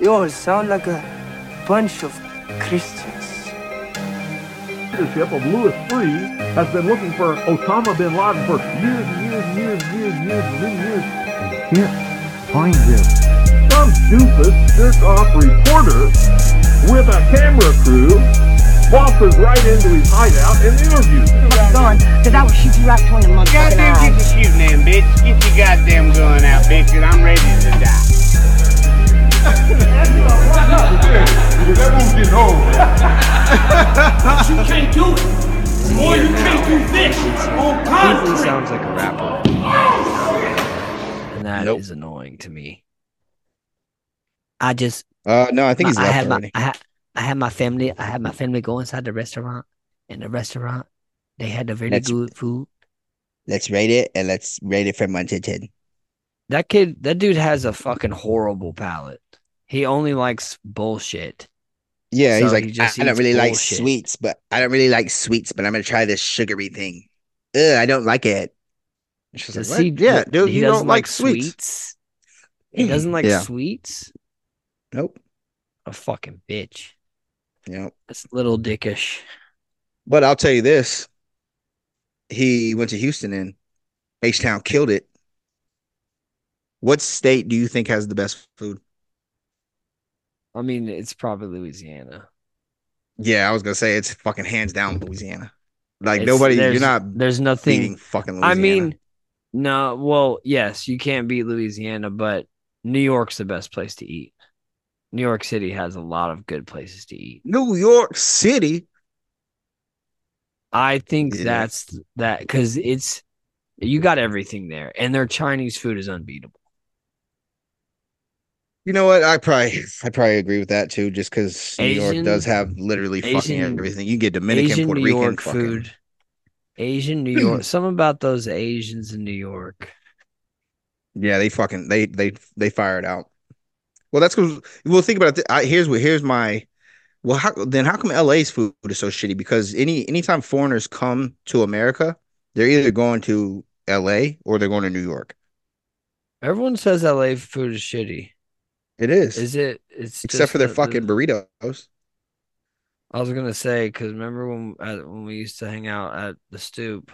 You all sound like a bunch of Christians. leadership of Louis Freeh has been looking for Osama bin Laden for years and years and years and years and years and many years. And can't find him. Some doofus jerk off reporter with a camera crew waltzes right into his hideout and interviews him. gun, because I will shoot you right between the motherfucking Goddamn, get eyes. the shooting in, bitch. Get your goddamn gun out, bitch, and I'm ready to die. Everyone's getting old. You can't do it. Or you can't do this on Definitely concrete. sounds like a rapper. And that is Nope. annoying to me. I just Uh, no, I think he's I left had my. I had I had my family I had my family go inside the restaurant. In the restaurant, they had the very That's- good food. Let's rate it and let's rate it from one to ten. That kid, that dude has a fucking horrible palate. He only likes bullshit. Yeah, he's like, he I, I don't really like sweets, but I don't really like sweets, but I'm gonna try this sugary thing. Ugh, I don't like it. Just Does like, he- yeah, he dude, you doesn't don't like sweets. sweets. He doesn't like Yeah. sweets. Nope. A fucking bitch. Yep. That's little dickish. But I'll tell you this: he went to Houston and H Town killed it. What state do you think has the best food? I mean, it's probably Louisiana. Yeah, I was gonna say it's fucking hands down Louisiana. Like It's- nobody, you're not There's nothing. fucking Louisiana. I mean, no. Well, yes, you can't beat Louisiana, but New York's the best place to eat. New York City has a lot of good places to eat. New York City. I think Yeah. that's that because it's you got everything there, and their Chinese food is unbeatable. You know what? I probably I probably agree with that too, just because New York does have literally fucking everything. You get Dominican, Asian Puerto New Rican York fucking- food, Asian New York. Something about those Asians in New York. Yeah, they fucking they they they fire it out. Well, that's because well, think about it. I, here's what here's my well. How then? How come LA's food is so shitty? Because any anytime foreigners come to America, they're either going to LA or they're going to New York. Everyone says LA food is shitty. It is, Is it? It's except for their the- the- fucking burritos. I was gonna say because remember when uh, when we used to hang out at the stoop,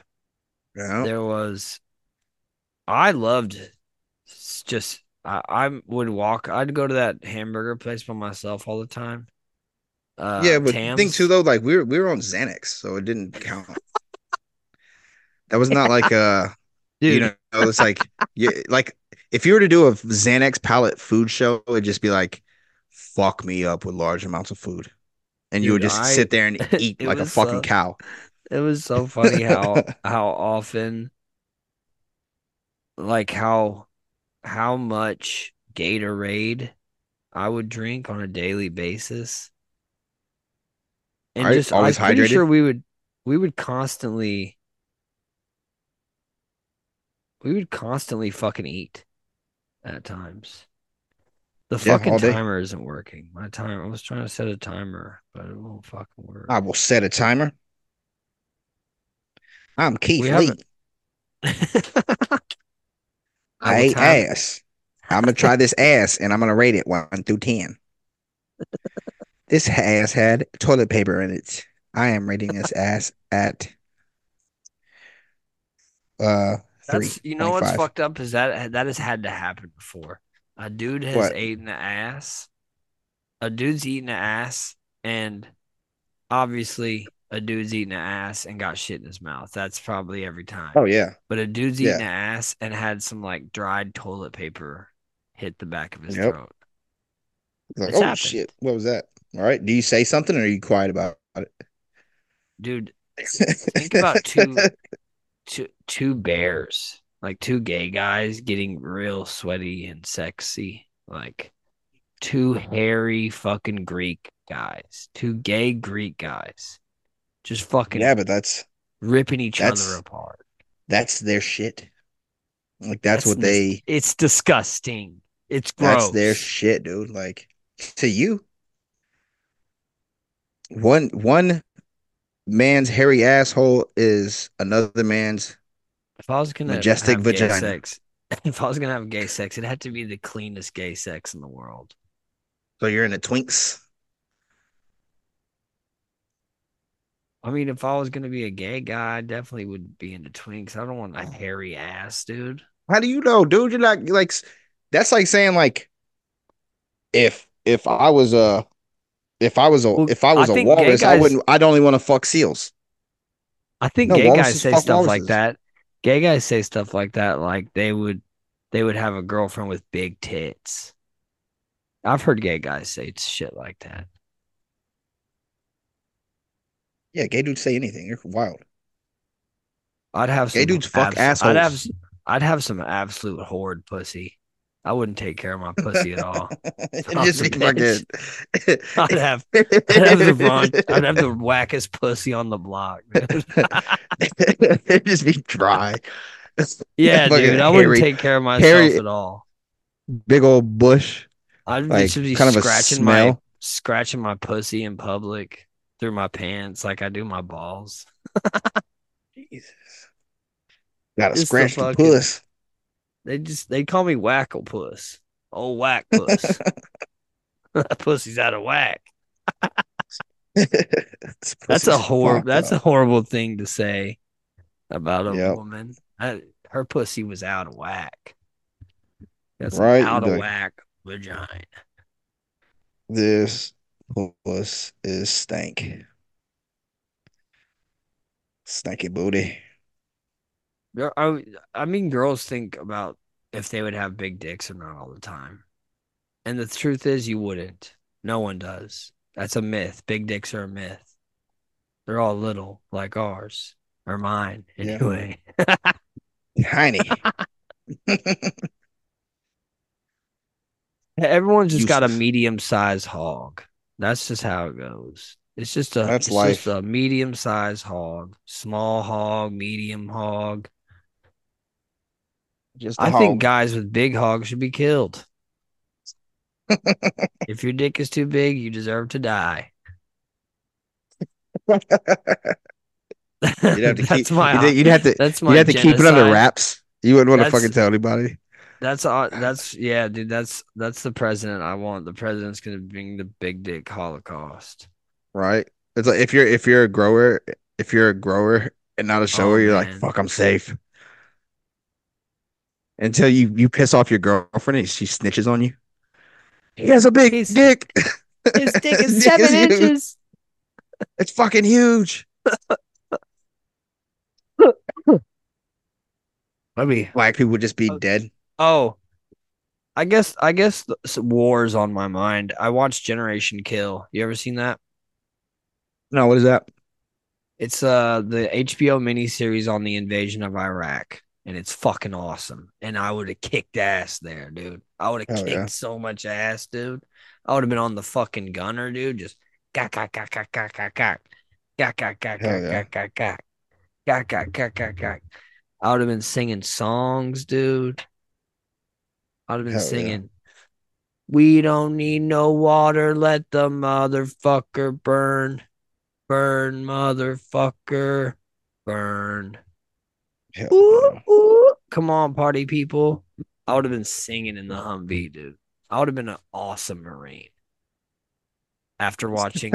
Yeah. there was. I loved, just I, I would walk. I'd go to that hamburger place by myself all the time. Uh, yeah, but think Tams. too though, like we were we were on Xanax, so it didn't count. that was not like uh dude. you know it's like you like if you were to do a Xanax palette food show, it'd just be like fuck me up with large amounts of food. And you would just I- sit there and eat like a fucking so- cow. It was so funny how how often like how how much Gatorade I would drink on a daily basis. And you just I'm always pretty hydrated? sure we would we would constantly we would constantly fucking eat at times. The Yeah, fucking timer isn't working. My time I was trying to set a timer, but it won't fucking work. I will set a timer. I'm Keith Lee. I ate ass. I'm gonna try this ass and I'm gonna rate it one through ten. This ass had toilet paper in it. I am rating this ass at uh. That's you know what's fucked up is that that has had to happen before. A dude has What? eaten the ass. A dude's eaten the ass, and obviously a dude's eaten the ass and got shit in his mouth. That's probably every time. Oh yeah. But a dude's Yeah. eaten the ass and had some like dried toilet paper hit the back of his Yep. throat. Like, It's oh happened. shit, what was that? All right. Do you say something or are you quiet about it? Dude, Think about two two two bears, like two gay guys getting real sweaty and sexy, like two hairy fucking Greek guys, two gay Greek guys, just fucking Yeah, but that's ripping each that's- other apart. that's their shit. Like that's, That's what they It's disgusting. It's gross. that's their shit, dude. Like to you. One one man's hairy asshole is another man's If I was gonna Majestic have gay sex, if I was gonna have gay sex, it had to be the cleanest gay sex in the world. So you're in the twinks. I mean, if I was gonna be a gay guy, I definitely would be into twinks. I don't want a oh. hairy ass, dude. How do you know, dude? You're not like that's like saying like if if I was a if I was a Well, if I was I a walrus, I guys- wouldn't. I'd only want to fuck seals. I think No, gay guys say stuff like that. Gay guys say stuff like that, like they would they would have a girlfriend with big tits. I've heard gay guys say shit like that. Yeah, gay dudes say anything. You're wild. I'd have some Gay dudes fuck abs- I'd have assholes. I'd have some absolute horde pussy. I wouldn't take care of my pussy at all. Just of be fucking. I'd have I'd have the wrong, I'd have the wackest pussy on the block. It'd just be dry. yeah, Fucking dude, I wouldn't take care of myself hairy- at all. Big old bush. I'd like, just be kind of scratching my scratching my pussy in public through my pants like I do my balls. Jesus. Gotta the scratch the fucking- puss. They just they call me whackle puss. Oh whack puss. that pussy's out of whack. That's a pussy's hor fucked that's a horrible thing to say about a Yep. woman. I, her pussy was out of whack. That's Right, out of whack vagina. This puss is stank. Stanky booty. I, I mean, girls think about if they would have big dicks or not all the time. And the truth is, you wouldn't. No one does. That's a myth. Big dicks are a myth. They're all little, like ours or mine, Yeah. anyway. Tiny. Everyone's just got a medium sized hog. That's just how it goes. It's just a That's it's life. just a medium sized hog, small hog, medium hog. Just I think guys with big hogs should be killed. if your dick is too big, you deserve to die. You'd have to that's keep. my you'd, you'd have to. that's my You'd have to keep it under wraps. You wouldn't want to fucking tell anybody, That's all. That's yeah, dude. That's that's the president I want. The president's gonna bring the big dick holocaust. right? It's like if you're if you're a grower, if you're a grower and not a oh, shower, you're man. like, "Fuck, I'm safe." Until you you piss off your girlfriend and she snitches on you. He has a big His- dick. His dick His is dick seven huge. inches. It's fucking huge. I mean, Black people would just be Oh. dead. oh, I guess I guess the, s- war's on my mind. I watched Generation Kill. You ever seen that? No, what is that? It's uh the HBO miniseries on the invasion of Iraq, and it's fucking awesome. And I would have kicked ass there, dude. I would have kicked yeah. so much ass, dude. I would have been on the fucking gunner, dude. Just gak gak gak gak gak gak Hell yeah. gak gak gak gak gak gak gak gak. I would have been singing songs, dude. I'd have been Hell yeah. singing. We don't need no water. Let the motherfucker burn. Burn, motherfucker. Burn. Hell Ooh, no. ooh. Come on, party people. I would have been singing in the Humvee, dude. I would have been an awesome Marine. After watching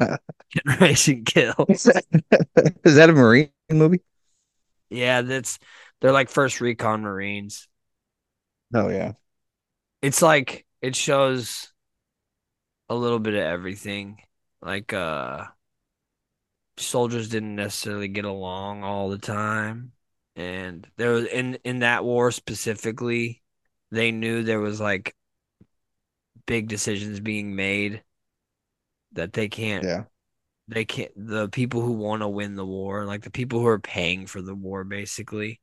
Generation Kill. is that a Marine movie? Yeah, that's they're like first recon Marines. Oh yeah. It's like it shows a little bit of everything. Like uh soldiers didn't necessarily get along all the time. And there was in in that war specifically, they knew there was like big decisions being made that they can't Yeah. they can't the people who want to win the war like the people who are paying for the war basically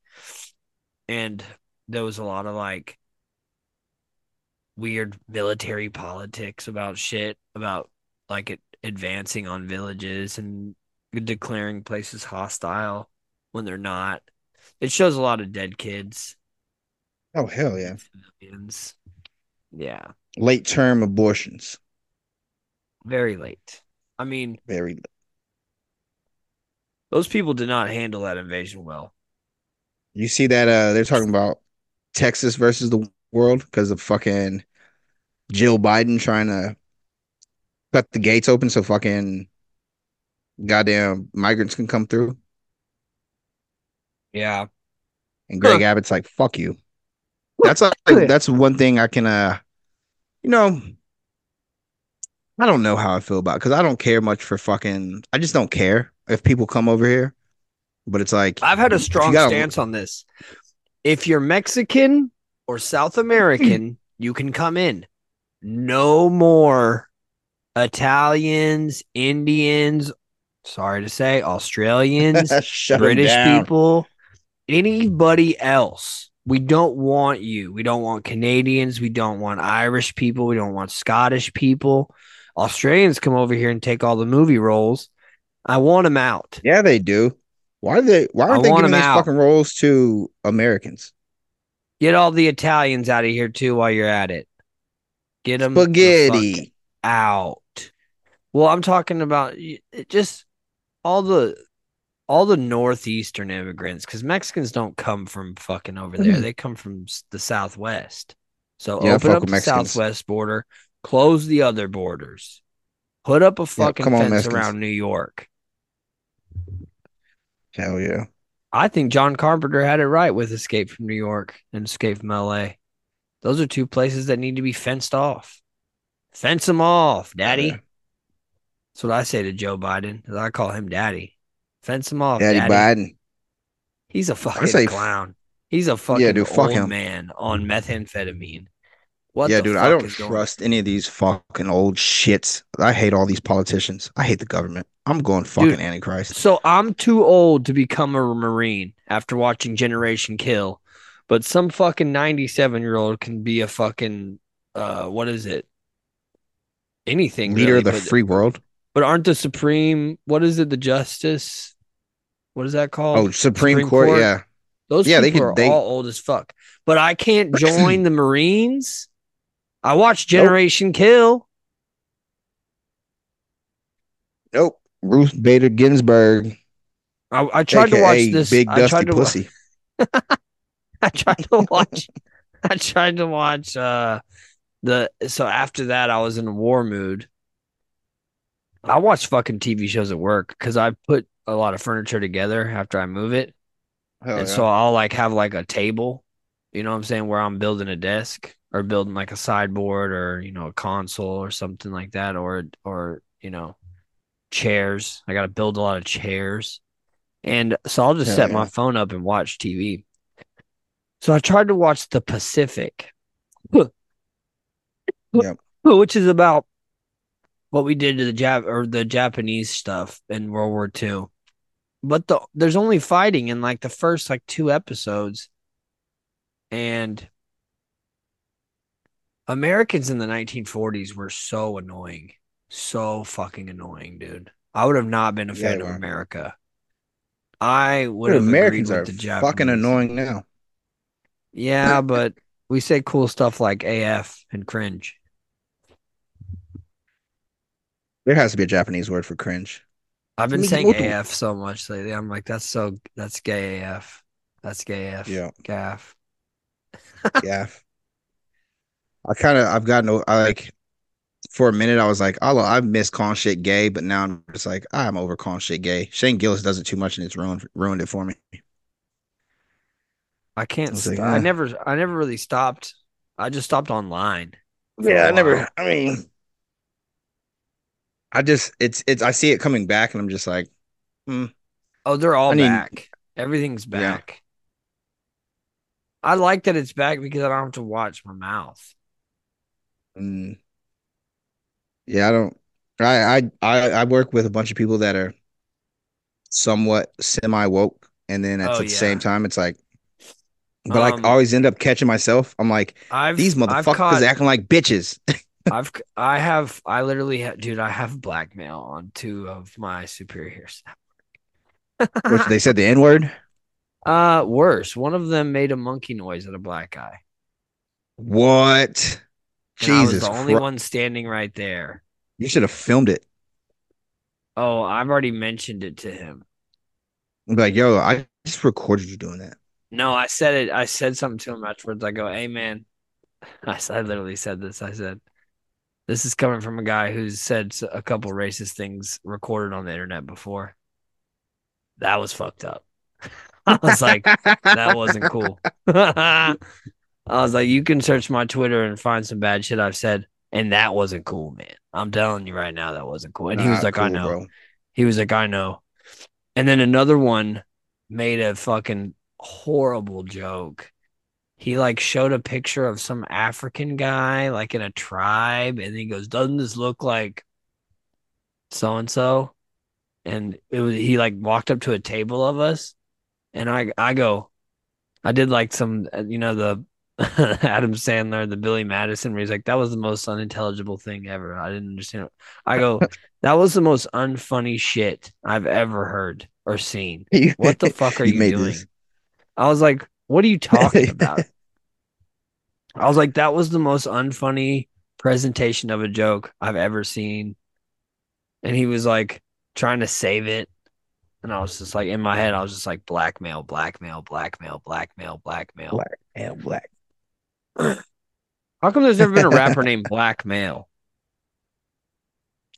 and there was a lot of like weird military politics about shit about like it advancing on villages and declaring places hostile when they're not it shows a lot of dead kids Oh hell yeah. civilians yeah Late term abortions. very late i mean Very those people did not handle that invasion well You see that uh they're talking about Texas versus the world because of fucking Jill Biden trying to cut the gates open so fucking goddamn migrants can come through. Yeah. And Greg Abbott's like, fuck you. That's like that's one thing I can uh you know I don't know how I feel about because I don't care much for fucking I just don't care if people come over here. But it's like I've had a strong gotta- stance on this. If you're Mexican or South American, you can come in. No more Italians, Indians, sorry to say, Australians, British people, anybody else. We don't want you. We don't want Canadians. We don't want Irish people. We don't want Scottish people. Australians come over here and take all the movie roles. I want them out. Yeah, they do. Why are they why I aren't they want giving these out. fucking roles to Americans? Get all the Italians out of here too while you're at it. Get them Spaghetti. out. Well, I'm talking about just all the all the northeastern immigrants because Mexicans don't come from fucking over there. Mm-hmm. They come from the southwest. So Yeah, open up the Mexicans. southwest border, close the other borders, put up a fucking come fence Mexicans. around New York. Hell yeah. I think John Carpenter had it right with Escape from New York and Escape from LA. Those are two places that need to be fenced off. Fence them off, daddy. Yeah. That's what I say to Joe Biden. I call him daddy. Fence him off, Daddy, daddy. Biden. He's a fucking say clown. He's a fucking dude, fuck old him. man on methamphetamine. What yeah, dude, I don't trust any of these fucking old shits. I hate all these politicians. I hate the government. I'm going fucking Dude, antichrist. So I'm too old to become a Marine after watching Generation Kill, but some fucking 97 year old can be a fucking uh what is it? Anything Leader really, of the free world. But aren't the Supreme what is it? The Justice? What is that called? Oh, Supreme, Supreme Court, Court? yeah. Those yeah, they people could- are they- all old as fuck. But I can't join the Marines. I watched Generation Kill. Nope. Ruth Bader Ginsburg. I, I tried to watch this. Big I Dusty tried to wa- Pussy. I tried to watch I tried to watch uh the so after that I was in a war mood. I watch fucking TV shows at work because I put a lot of furniture together after I move it. Hell and yeah. so I'll like have like a table, you know what I'm saying, where I'm building a desk or building like a sideboard or you know a console or something like that or or you know chairs. I got to build a lot of chairs. And so I'll just Hell set yeah. my phone up and watch TV. So I tried to watch The Pacific. Yep. Which is about what we did to the Jap or the Japanese stuff in World War II. But the there's only fighting in like the first like two episodes. And Americans in the 1940s were so annoying. So fucking annoying, dude. I would have not been a Yeah, fan of. America. I would Dude, have Americans agreed are with the Japanese. fucking annoying now. Yeah, but we say cool stuff like AF and cringe. There has to be a Japanese word for cringe. I've been saying AF so much lately. I'm like, that's so that's gay AF. That's gay AF. Yeah. Gaff. yeah. I kind of I've gotten o- I like for a minute I was like, oh, I miss calling shit gay, but now I'm just like, I'm over calling shit gay. Shane Gillis does it too much and it's ruined ruined it for me. I can't. I st- like, I never. I never really stopped. I just stopped online. Yeah, I never. I mean, I just it's it's I see it coming back and I'm just like, Oh, they're all I back. Everything's Yeah. back. I like that it's back because I don't have to watch my mouth. mm. yeah, I don't. I I I I work with a bunch of people that are somewhat semi woke, and then at Oh, the same time, it's like. But Um, I always end up catching myself. I'm like, I've these motherfuckers caught- acting like bitches. I've I have I literally have, dude. I have blackmail on two of my superiors. Which they said the N word. Uh, worse. One of them made a monkey noise at a black guy. What? And I was Jesus the only Christ. one standing right there. You should have filmed it. Oh, I've already mentioned it to him. Be like, yo, I just recorded you doing that. No, I said it. I said something to him afterwards. I go, "Hey, man," I, I literally said this. I said, This is coming from a guy who's said a couple racist things recorded on the internet before. That was fucked up. I was like, that wasn't cool. I was like, you can search my Twitter and find some bad shit I've said, and that wasn't cool, man. I'm telling you right now, that wasn't cool. And he was Not like, I know. bro. He was like, I know. And then another one made a fucking horrible joke. He like showed a picture of some African guy, like in a tribe, and he goes, Doesn't this look like so and so? And it was he like walked up to a table of us, and I I go, I did like some uh, you know the Adam Sandler, the Billy Madison, where he's like, that was the most unintelligible thing ever. I didn't understand it. I go, that was the most unfunny shit I've ever heard or seen. What the fuck are you doing? this. I was like, what are you talking about? I was like, that was the most unfunny presentation of a joke I've ever seen. And he was like trying to save it. And I was just like, in my head, I was just like, blackmail, blackmail, blackmail, blackmail, blackmail. Black and black. How come there's never been a rapper named Blackmail?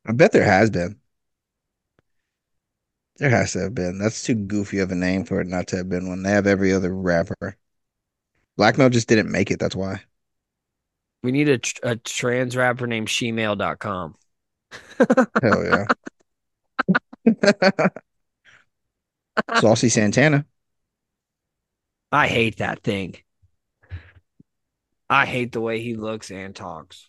I bet there has been. There has to have been. That's too goofy of a name for it not to have been one. They have every other rapper. Blackmail just didn't make it. That's why. We need a, tr- a trans rapper named shemale.com. Hell yeah. Saucy Santana. I hate that thing. I hate the way he looks and talks.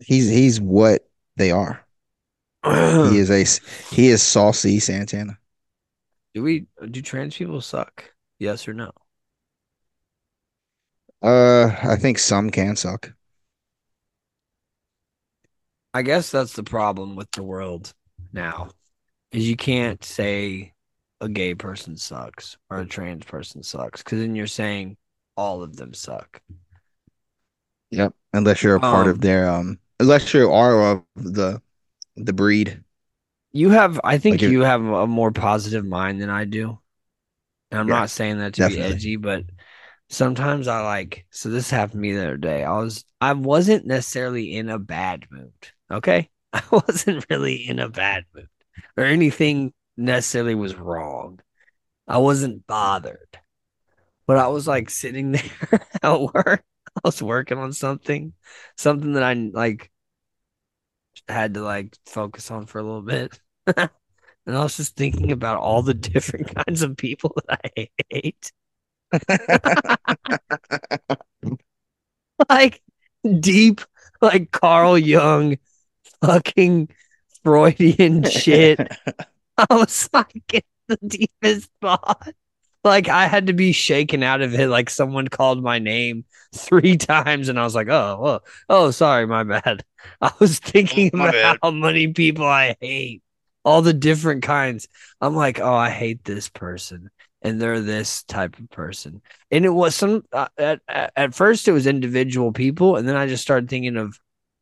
He's he's what they are. He is a he is saucy Santana. Do we do trans people suck? Yes or no? Uh, I think some can suck. I guess that's the problem with the world now. Is you can't say a gay person sucks or a trans person sucks because then you're saying all of them suck. Yep. Unless you're a part Um, of their um, unless you are of the the breed. You have, I think Like you have a more positive mind than I do. And I'm Yeah, not saying that to definitely. be edgy, but sometimes I like, so this happened to me the other day. I was, I wasn't necessarily in a bad mood. Okay. I wasn't really in a bad mood or anything necessarily was wrong. I wasn't bothered, but I was like sitting there at work. I was working on something, something that I like had to like focus on for a little bit. and I was just thinking about all the different kinds of people that I hate. like deep, like Carl Jung, fucking Freudian shit. I was like in the deepest thought. Like I had to be shaken out of it. Like someone called my name three times, and I was like, "Oh, oh, oh, sorry, my bad." I was thinking about bad. how many people I hate, all the different kinds. I'm like, "Oh, I hate this person." And they're this type of person, and it was some. Uh, at at at first, it was individual people, and then I just started thinking of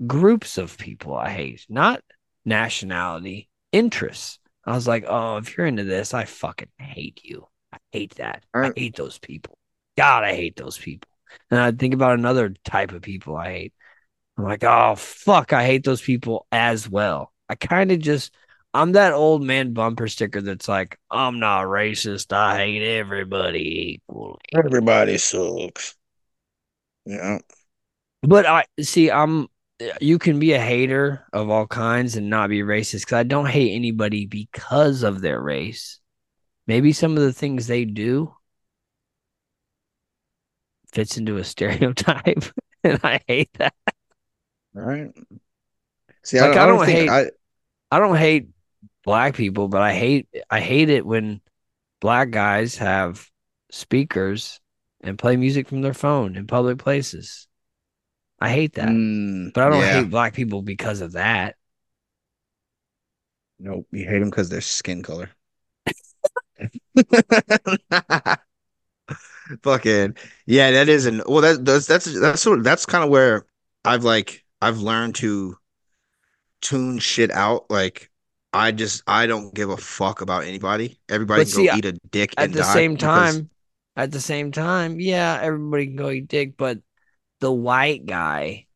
groups of people I hate, not nationality, interests. I was like, oh, if you're into this, I fucking hate you. I hate that. I hate those people. God, I hate those people. And I think about another type of people I hate. I'm like, oh fuck, I hate those people as well. I kind of just I'm that old man bumper sticker that's like, I'm not racist. I hate everybody equally. Everybody sucks. Yeah. But I see, I'm you can be a hater of all kinds and not be racist because I don't hate anybody because of their race. Maybe some of the things they do fits into a stereotype, and I hate that. All right. See, Like, I, I don't, don't think hate- I, I don't hate black people, but I hate I hate it when black guys have speakers and play music from their phone in public places. I hate that. Mm, But I don't yeah. hate black people because of that. Nope, you hate them because their skin color. Fucking yeah, that isn't well. That that's that's that's sort that's kind of where I've like I've learned to tune shit out. Like I just I don't give a fuck about anybody. Everybody But can see, go eat a dick At the same because- time, at the same time, yeah, everybody can go eat dick, but the white guy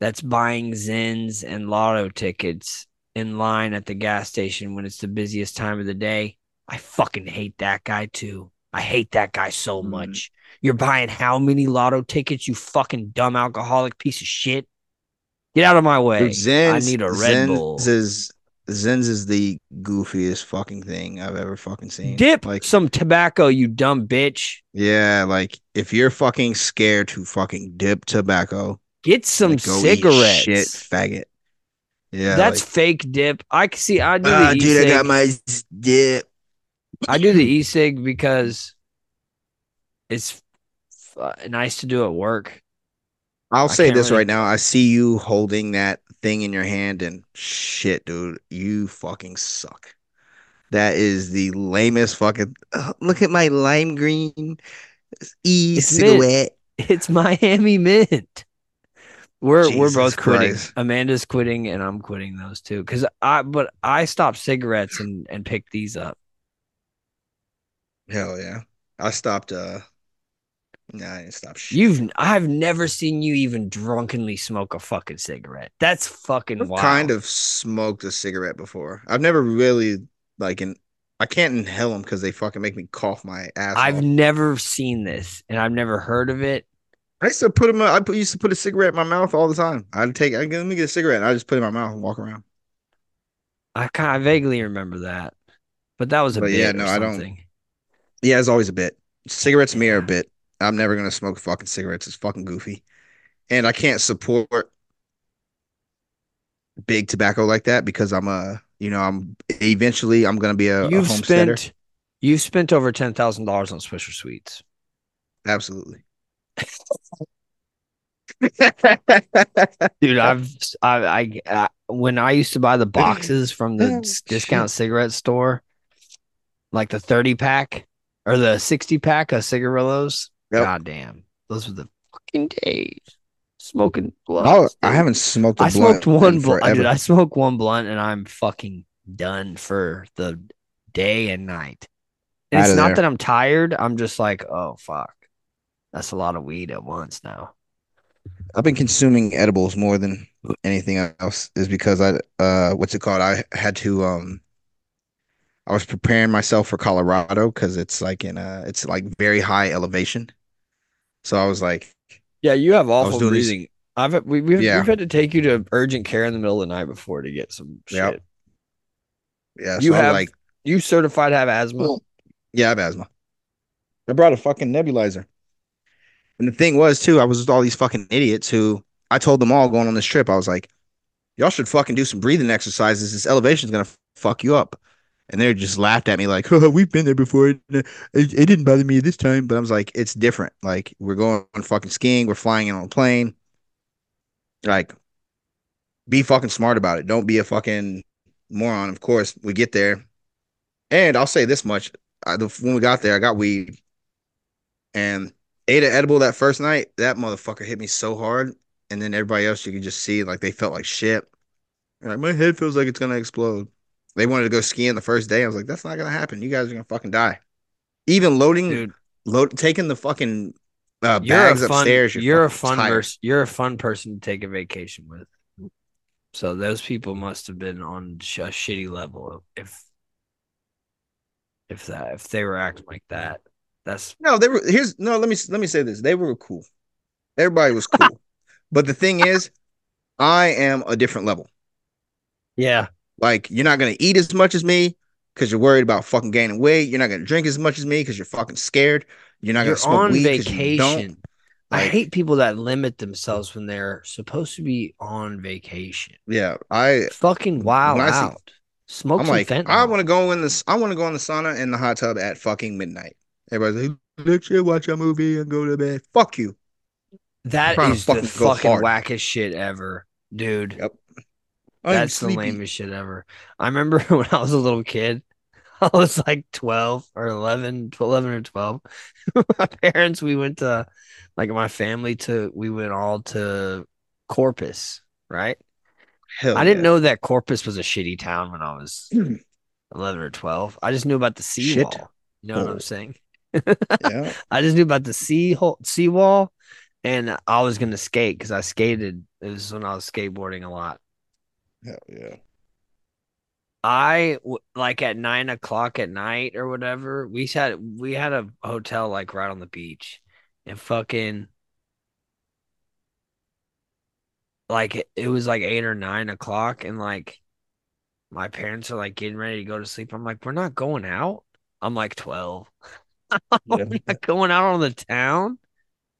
that's buying Zyns and lotto tickets in line at the gas station when it's the busiest time of the day. I fucking hate that guy too. I hate that guy so Mhm. much. You're buying how many lotto tickets, you fucking dumb alcoholic piece of shit? Get out of my way. Dude, I need a Red Bull. Zyn's is Zyn's is the goofiest fucking thing I've ever fucking seen. Dip like some tobacco, you dumb bitch. yeah, like if you're fucking scared to fucking dip tobacco, Get some like, cigarettes. shit, faggot. Yeah, That's like, fake dip. I can see. I do ah, the dude, I got my dip. I do the e-cig because it's f- nice to do at work. I'll I say this really- right now. I see you holding that thing in your hand, and shit, dude, you fucking suck. That is the lamest fucking. Oh, look at my lime green e-cigarette. It's Miami Mint. We're we're both quitting. Christ. Amanda's quitting, and I'm quitting those two. Cause I but I stopped cigarettes and and picked these up. Hell yeah. I stopped uh nah, I didn't stop shit. You've I've never seen you even drunkenly smoke a fucking cigarette. That's fucking I've wild. kind of smoked a cigarette before. I've never really like in I can't inhale them because they fucking make me cough my ass I've off. never seen this, and I've never heard of it. I used to put them. I put, used to put a cigarette in my mouth all the time. I'd take. I let me get a cigarette. And I just put it in my mouth and walk around. I kind of vaguely remember that, but that was a But yeah, no, I don't-. Yeah, it's always a bit. Cigarettes to me are a bit. I'm never gonna smoke fucking cigarettes. It's fucking goofy, and I can't support big tobacco like that because I'm a. You know, I'm eventually I'm gonna be a, a You've homesteader. spent you've spent over ten thousand dollars on Swisher Sweets. Absolutely. Dude, I've I, I I when I used to buy the boxes from the Oh, discount cigarette store, like the thirty pack or the sixty pack of cigarillos. Yep. God damn, those were the fucking days. Smoking Oh. I haven't smoked. a I smoked blunt one blunt. Dude, I smoked one blunt and I'm fucking done for the day and night. And it's not there. that I'm tired. I'm just like, oh fuck, that's a lot of weed at once now. I've been consuming edibles more than anything else is because I uh what's it called? I had to um I was preparing myself for Colorado because it's like in a it's like very high elevation. So I was like, Yeah, you have awful breathing. I've we, we've, Yeah. we've had to take you to urgent care in the middle of the night before to get some shit. Yep. yeah, You so have- like, You certified have asthma? yeah, I have asthma. I brought a fucking nebulizer. And the thing was too, I was with all these fucking idiots who I told them all going on this trip, I was like, y'all should fucking do some breathing exercises. This elevation's gonna fuck you up. And they just laughed at me like, oh, we've been there before. It, it, it didn't bother me this time. But I was like, it's different. Like, we're going on fucking skiing, we're flying in on a plane. Like, be fucking smart about it. Don't be a fucking moron. Of course, we get there. And I'll say this much. I, the, when we got there, I got weed and ate an edible that first night. That motherfucker hit me so hard. And then everybody else, you could just see like they felt like shit. Like, my head feels like it's to explode. They wanted to go skiing the first day. I was like, that's not to happen. You guys are to fucking die. Even loading, Dude, load, taking the fucking uh, you're bags fun upstairs. you're, You're, a fun person. You're a fun person to take a vacation with. So those people must have been on a shitty level if if that if they were acting like that. That's No, they were here's no, let me let me say this. They were cool. Everybody was cool. but the thing is, I am a different level. yeah. Like you're not gonna eat as much as me because you're worried about fucking gaining weight. You're not gonna drink as much as me because you're fucking scared. You're not You're gonna smoke on weed 'cause you don't. vacation. I hate people that limit themselves when they're supposed to be on vacation. Yeah, I. Fucking wild I see- out. Smoke I'm some like, fentanyl. I want to go in this. I want to go in the sauna in the hot tub at fucking midnight. Everybody's like, let's just watch a movie and go to bed. Fuck you. That is the fucking hard. wackest shit ever, dude. Yep. I'm That's the lamest shit ever. I remember when I was a little kid, I was like 12 or 11, 11 or 12. my parents, we went to, like, my family to, we went all to Corpus, right? Hell I didn't yeah. know that Corpus was a shitty town when I was 11 or 12. I just knew about the seawall. You know what I'm saying? Yeah. I just knew about the sea hole, seawall and I was gonna skate because I skated. It was when I was skateboarding a lot. Hell yeah. I like at nine o'clock at night or whatever. We had we had a hotel like right on the beach, and fucking like it, it was like eight or nine o'clock, and like my parents are like getting ready to go to sleep. I'm like, we're not going out. I'm like twelve. I'm not going out on the town.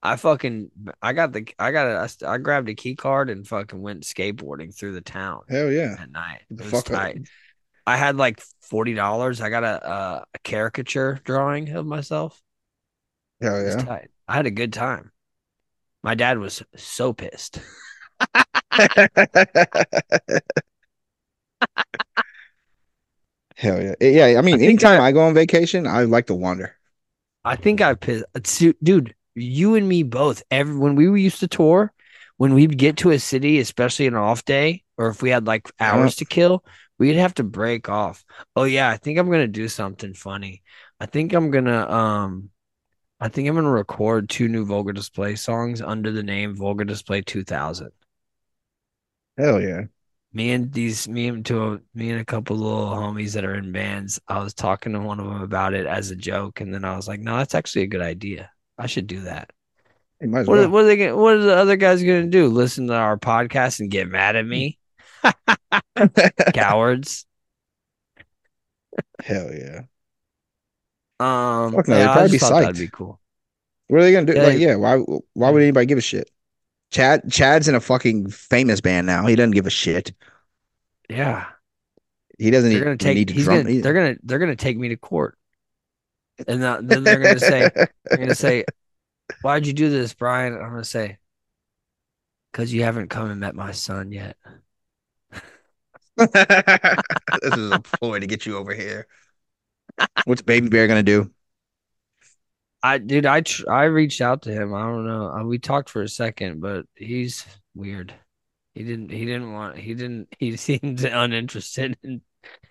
I fucking I got the I got a I grabbed a key card and fucking went skateboarding through the town Hell yeah. at night. The It was fuck up. I had like forty dollars. I got a, a a caricature drawing of myself. Hell yeah. tight. I had a good time. My dad was so pissed. Hell yeah. Eh, yeah, I mean, I anytime I- I go on vacation, I like to wander. I think I pissed, dude. You and me both. Every when we were used to tour, when we'd get to a city, especially an off day, or if we had like hours to kill, we'd have to break off. Oh yeah, I think I'm gonna do something funny. I think I'm gonna um, I think I'm gonna record two new Vulgar Display songs under the name Vulgar Display 2000. Hell yeah. Me and these, me and two, me and a couple little homies that are in bands. I was talking to one of them about it as a joke, and then I was like, "No, that's actually a good idea. I should do that." What, well. are, what are they? Gonna, what are the other guys going to do? Listen to our podcast and get mad at me? Cowards. Hell yeah. Um, Fuck no, they'd I probably be thought that'd be cool. What are they gonna do? Yeah. Like, yeah, why why would anybody give a shit? Chad Chad's in a fucking famous band now. He doesn't give a shit. Yeah, He doesn't they're gonna take. need to drum. gonna. They're gonna. They're gonna take me to court, and then then they're gonna say. They're gonna say, "Why'd you do this, Brian?" I'm gonna say, "Cause you haven't come and met my son yet." this is a ploy to get you over here. What's Baby Bear gonna do? I dude, I tr- I reached out to him. I don't know. Uh, We talked for a second, but he's weird. He didn't. He didn't want. He didn't. He seemed uninterested in,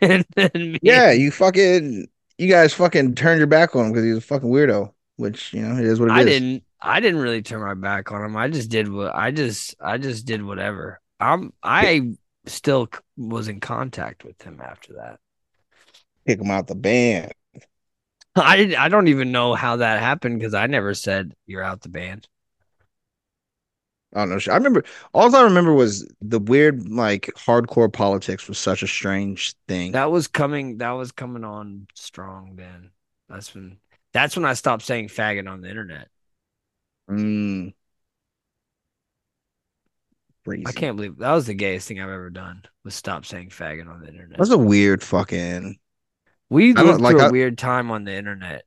in, in me. Yeah, you fucking you guys fucking turned your back on him because he's a fucking weirdo. Which you know it is what it is. I didn't. I didn't really turn my back on him. I just did what. I just. I just did whatever. I'm. I still was in contact with him after that. kick him out the band. I. I don't even know how that happened because I never said you're out the band. I don't know. I remember all I remember was the weird like hardcore politics was such a strange thing. That was coming. That was coming on strong. Then that's when. That's when I stopped saying faggot on the internet. Mm. Crazy. I can't believe that was the gayest thing I've ever done. Was stop saying faggot on the internet. That's a weird fucking. we lived like, through a I- weird time on the internet,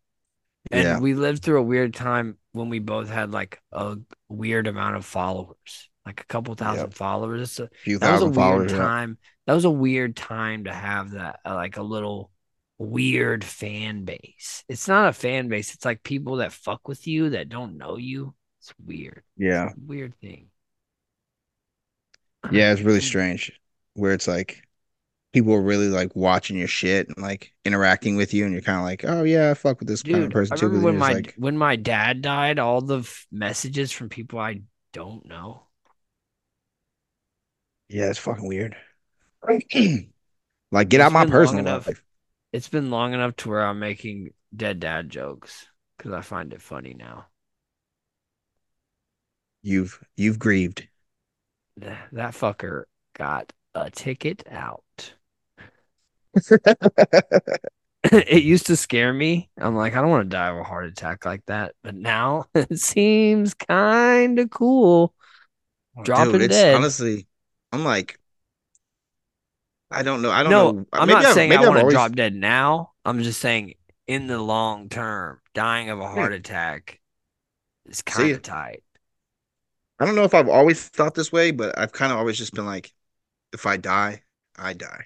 and Yeah. we lived through a weird time when we both had like a weird amount of followers, like a couple thousand followers. It's a- Few that was a thousand weird followers. time. That was a weird time to have that, uh, like a little weird fan base. It's not a fan base. It's like people that fuck with you that don't know you. It's weird. Yeah, It's weird thing. yeah, it's really strange. Where it's like people are really like watching your shit and like interacting with you, and you're kind of like, oh yeah, I fuck with this kind of person I too. remember when my like, when my dad died, all the f- messages from people I don't know. yeah, it's fucking weird. like, get It's out my personal enough. life. It's been long enough to where I'm making dead dad jokes because I find it funny now. You've you've grieved. Th- That fucker got a ticket out. it used to scare me. I'm like, I don't want to die of a heart attack like that. But now it seems kind of cool. Oh, Dropping Dude, it's dead. honestly, I'm like, I don't know. I don't no, know. I'm Maybe not I've- saying I want to always- drop dead now. I'm just saying in the long term, dying of a hmm. heart attack is kind of tight. I don't know if I've always thought this way, but I've kind of always just been like, if I die, I die.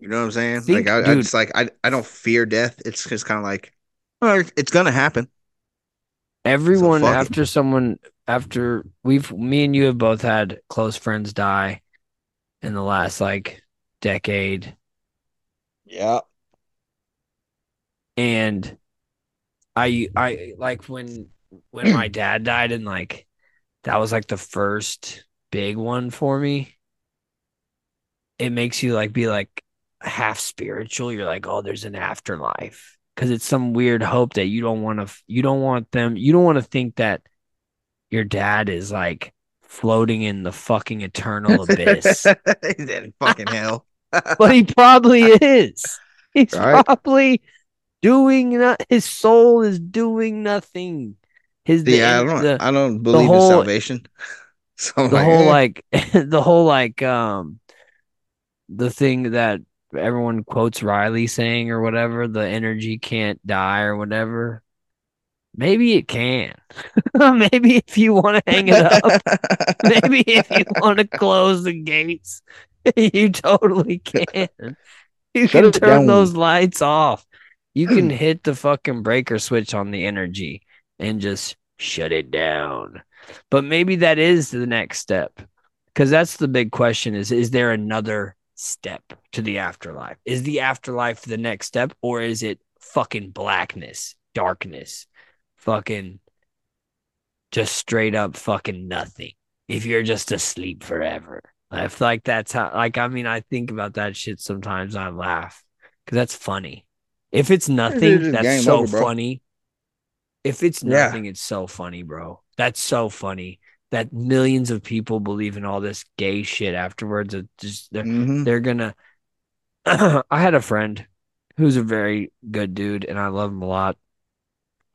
You know what I'm saying? Think- like I, I just like I, I don't fear death. It's just kind of like, oh, it's gonna happen. Everyone it. after someone after we've me and you have both had close friends die in the last like decade Yeah. and I I like when when my dad died and like that was like the first big one for me. It makes you like be like half spiritual. You're like, oh, there's an afterlife because it's some weird hope that you don't want to. You don't want them. You don't want to think that your dad is like floating in the fucking eternal abyss. He's in fucking hell. but he probably is. He's Right. probably doing no- his soul is doing nothing. His the, yeah, I don't. the, I don't believe whole- in salvation. So the like, whole eh. like the whole like um the thing that everyone quotes Riley saying or whatever, the energy can't die or whatever. Maybe it can. Maybe if you want to hang it up, maybe if you want to close the gates, you totally can. You Shut can turn down. those lights off. You can hit the fucking breaker switch on the energy and just shut it down. But maybe that is the next step. Cuz that's the big question is is there another step to the afterlife? Is the afterlife the next step or is it fucking blackness, darkness, fucking just straight up fucking nothing? If you're just asleep forever. I feel like that's how like I mean I think about that shit sometimes I laugh cuz that's funny. If it's nothing, just that's so over, funny. If it's Yeah. nothing, it's so funny, bro. That's so funny that millions of people believe in all this gay shit afterwards. Just they're, Mhm. they're gonna. I had a friend who's a very good dude, and I love him a lot.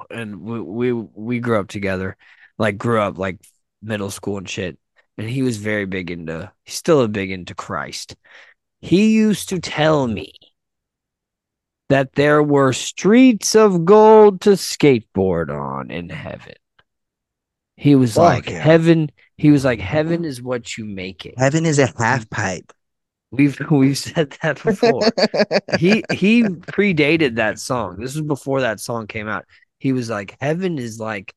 And we we we grew up together, like grew up like middle school and shit. And he was very big into. He's still a big into Christ. He used to tell me that there were streets of gold to skateboard on in heaven. He was Fuck like, yeah. heaven. He was like, heaven is what you make it. Heaven is a half pipe. We've we've said that before. he he predated that song. This was before that song came out. He was like, heaven is like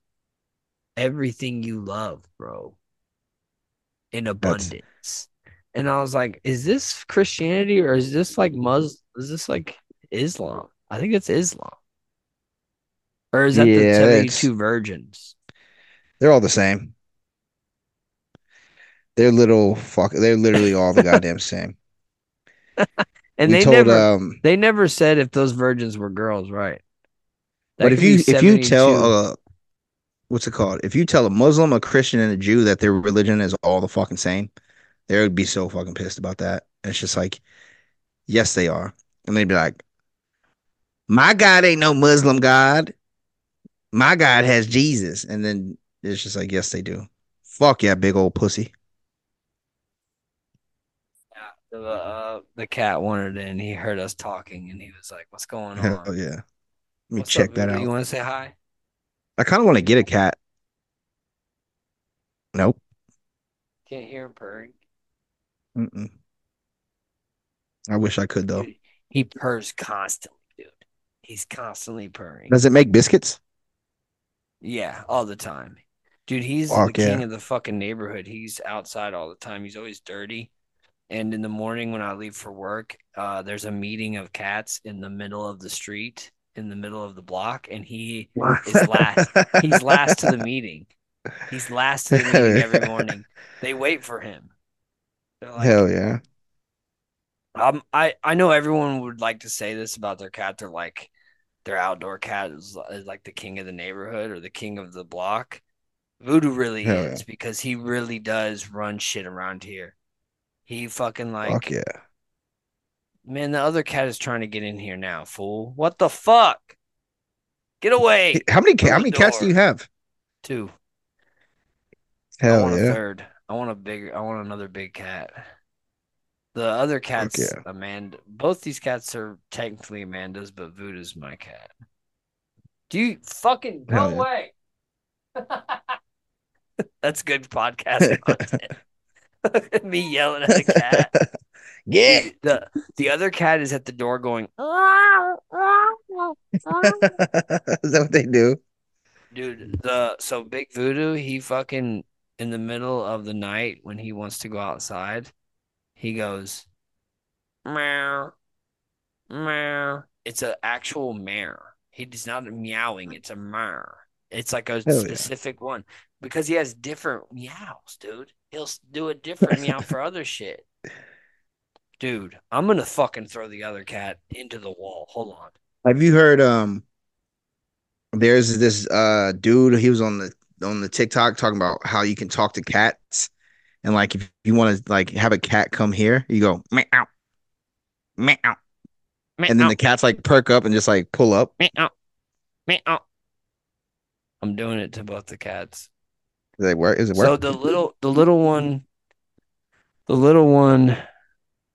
everything you love, bro, in abundance. And I was like, is this Christianity or is this like Mus? Is this like Islam? I think it's Islam. Or is that the Yeah, that's- 72 virgins? They're all the same. They're little fuck. They're literally all the goddamn same. And we they told never um, they never said if those virgins were girls, right? That but if you if you tell a what's it called? If you tell a Muslim, a Christian, and a Jew that their religion is all the fucking same, they would be so fucking pissed about that. And it's just like, yes, they are, and they'd be like, my God ain't no Muslim God. My God has Jesus, and then it's just like, yes, they do. Fuck yeah, big old pussy. Yeah, the uh, the cat wanted in. He heard us talking and he was like, "What's going on?" Hell yeah. Let me What's check up, that Voodoo? out. You want to say hi? I kind of want to get a cat. Nope. Can't hear him purring. Mm-mm. I wish I could though. Dude, he purrs constantly, dude. He's constantly purring. Does it make biscuits? Yeah, all the time. Dude, he's Fuck the king yeah. of the fucking neighborhood. He's outside all the time. He's always dirty. And in the morning when I leave for work, uh, there's a meeting of cats in the middle of the street, in the middle of the block, and he is last. He's last to the meeting. He's last to the meeting every morning. They wait for him. Like, Hell yeah. Um, I I know everyone would like to say this about their cat. They're like, their outdoor cat is, is like the king of the neighborhood or the king of the block. Voodoo really Hell is because he really does run shit around here. He fucking like, Fuck yeah. man, the other cat is trying to get in here now, fool. What the fuck? Get away. How many ca- how many cats do you have? Two. Hell I want a yeah. third. I want a bigger. I want another big cat. The other cat's yeah. Amanda. Both these cats are technically Amanda's, but Voodoo's my cat. Do you fucking go Hell yeah. That's good podcast content. Me yelling at the cat. yeah. The the other cat is at the door going, ah, ah, ah, Is that what they do? dude. The so big Voodoo, he fucking in the middle of the night when he wants to go outside, he goes, meow, meow. It's an actual mare. He is not meowing. It's a mare. It's like a yeah. specific one because he has different meows, dude. He'll do a different meow for other shit. Dude, I'm gonna fucking throw the other cat into the wall. Hold on. Have you heard? Um, there's this uh dude. He was on the on the TikTok talking about how you can talk to cats, and like if you want to like have a cat come here, you go meow, meow, and then the cats like perk up and just like pull up. meow, meow. I'm doing it to both the cats. Does it work? Is it work? So the little the little one the little one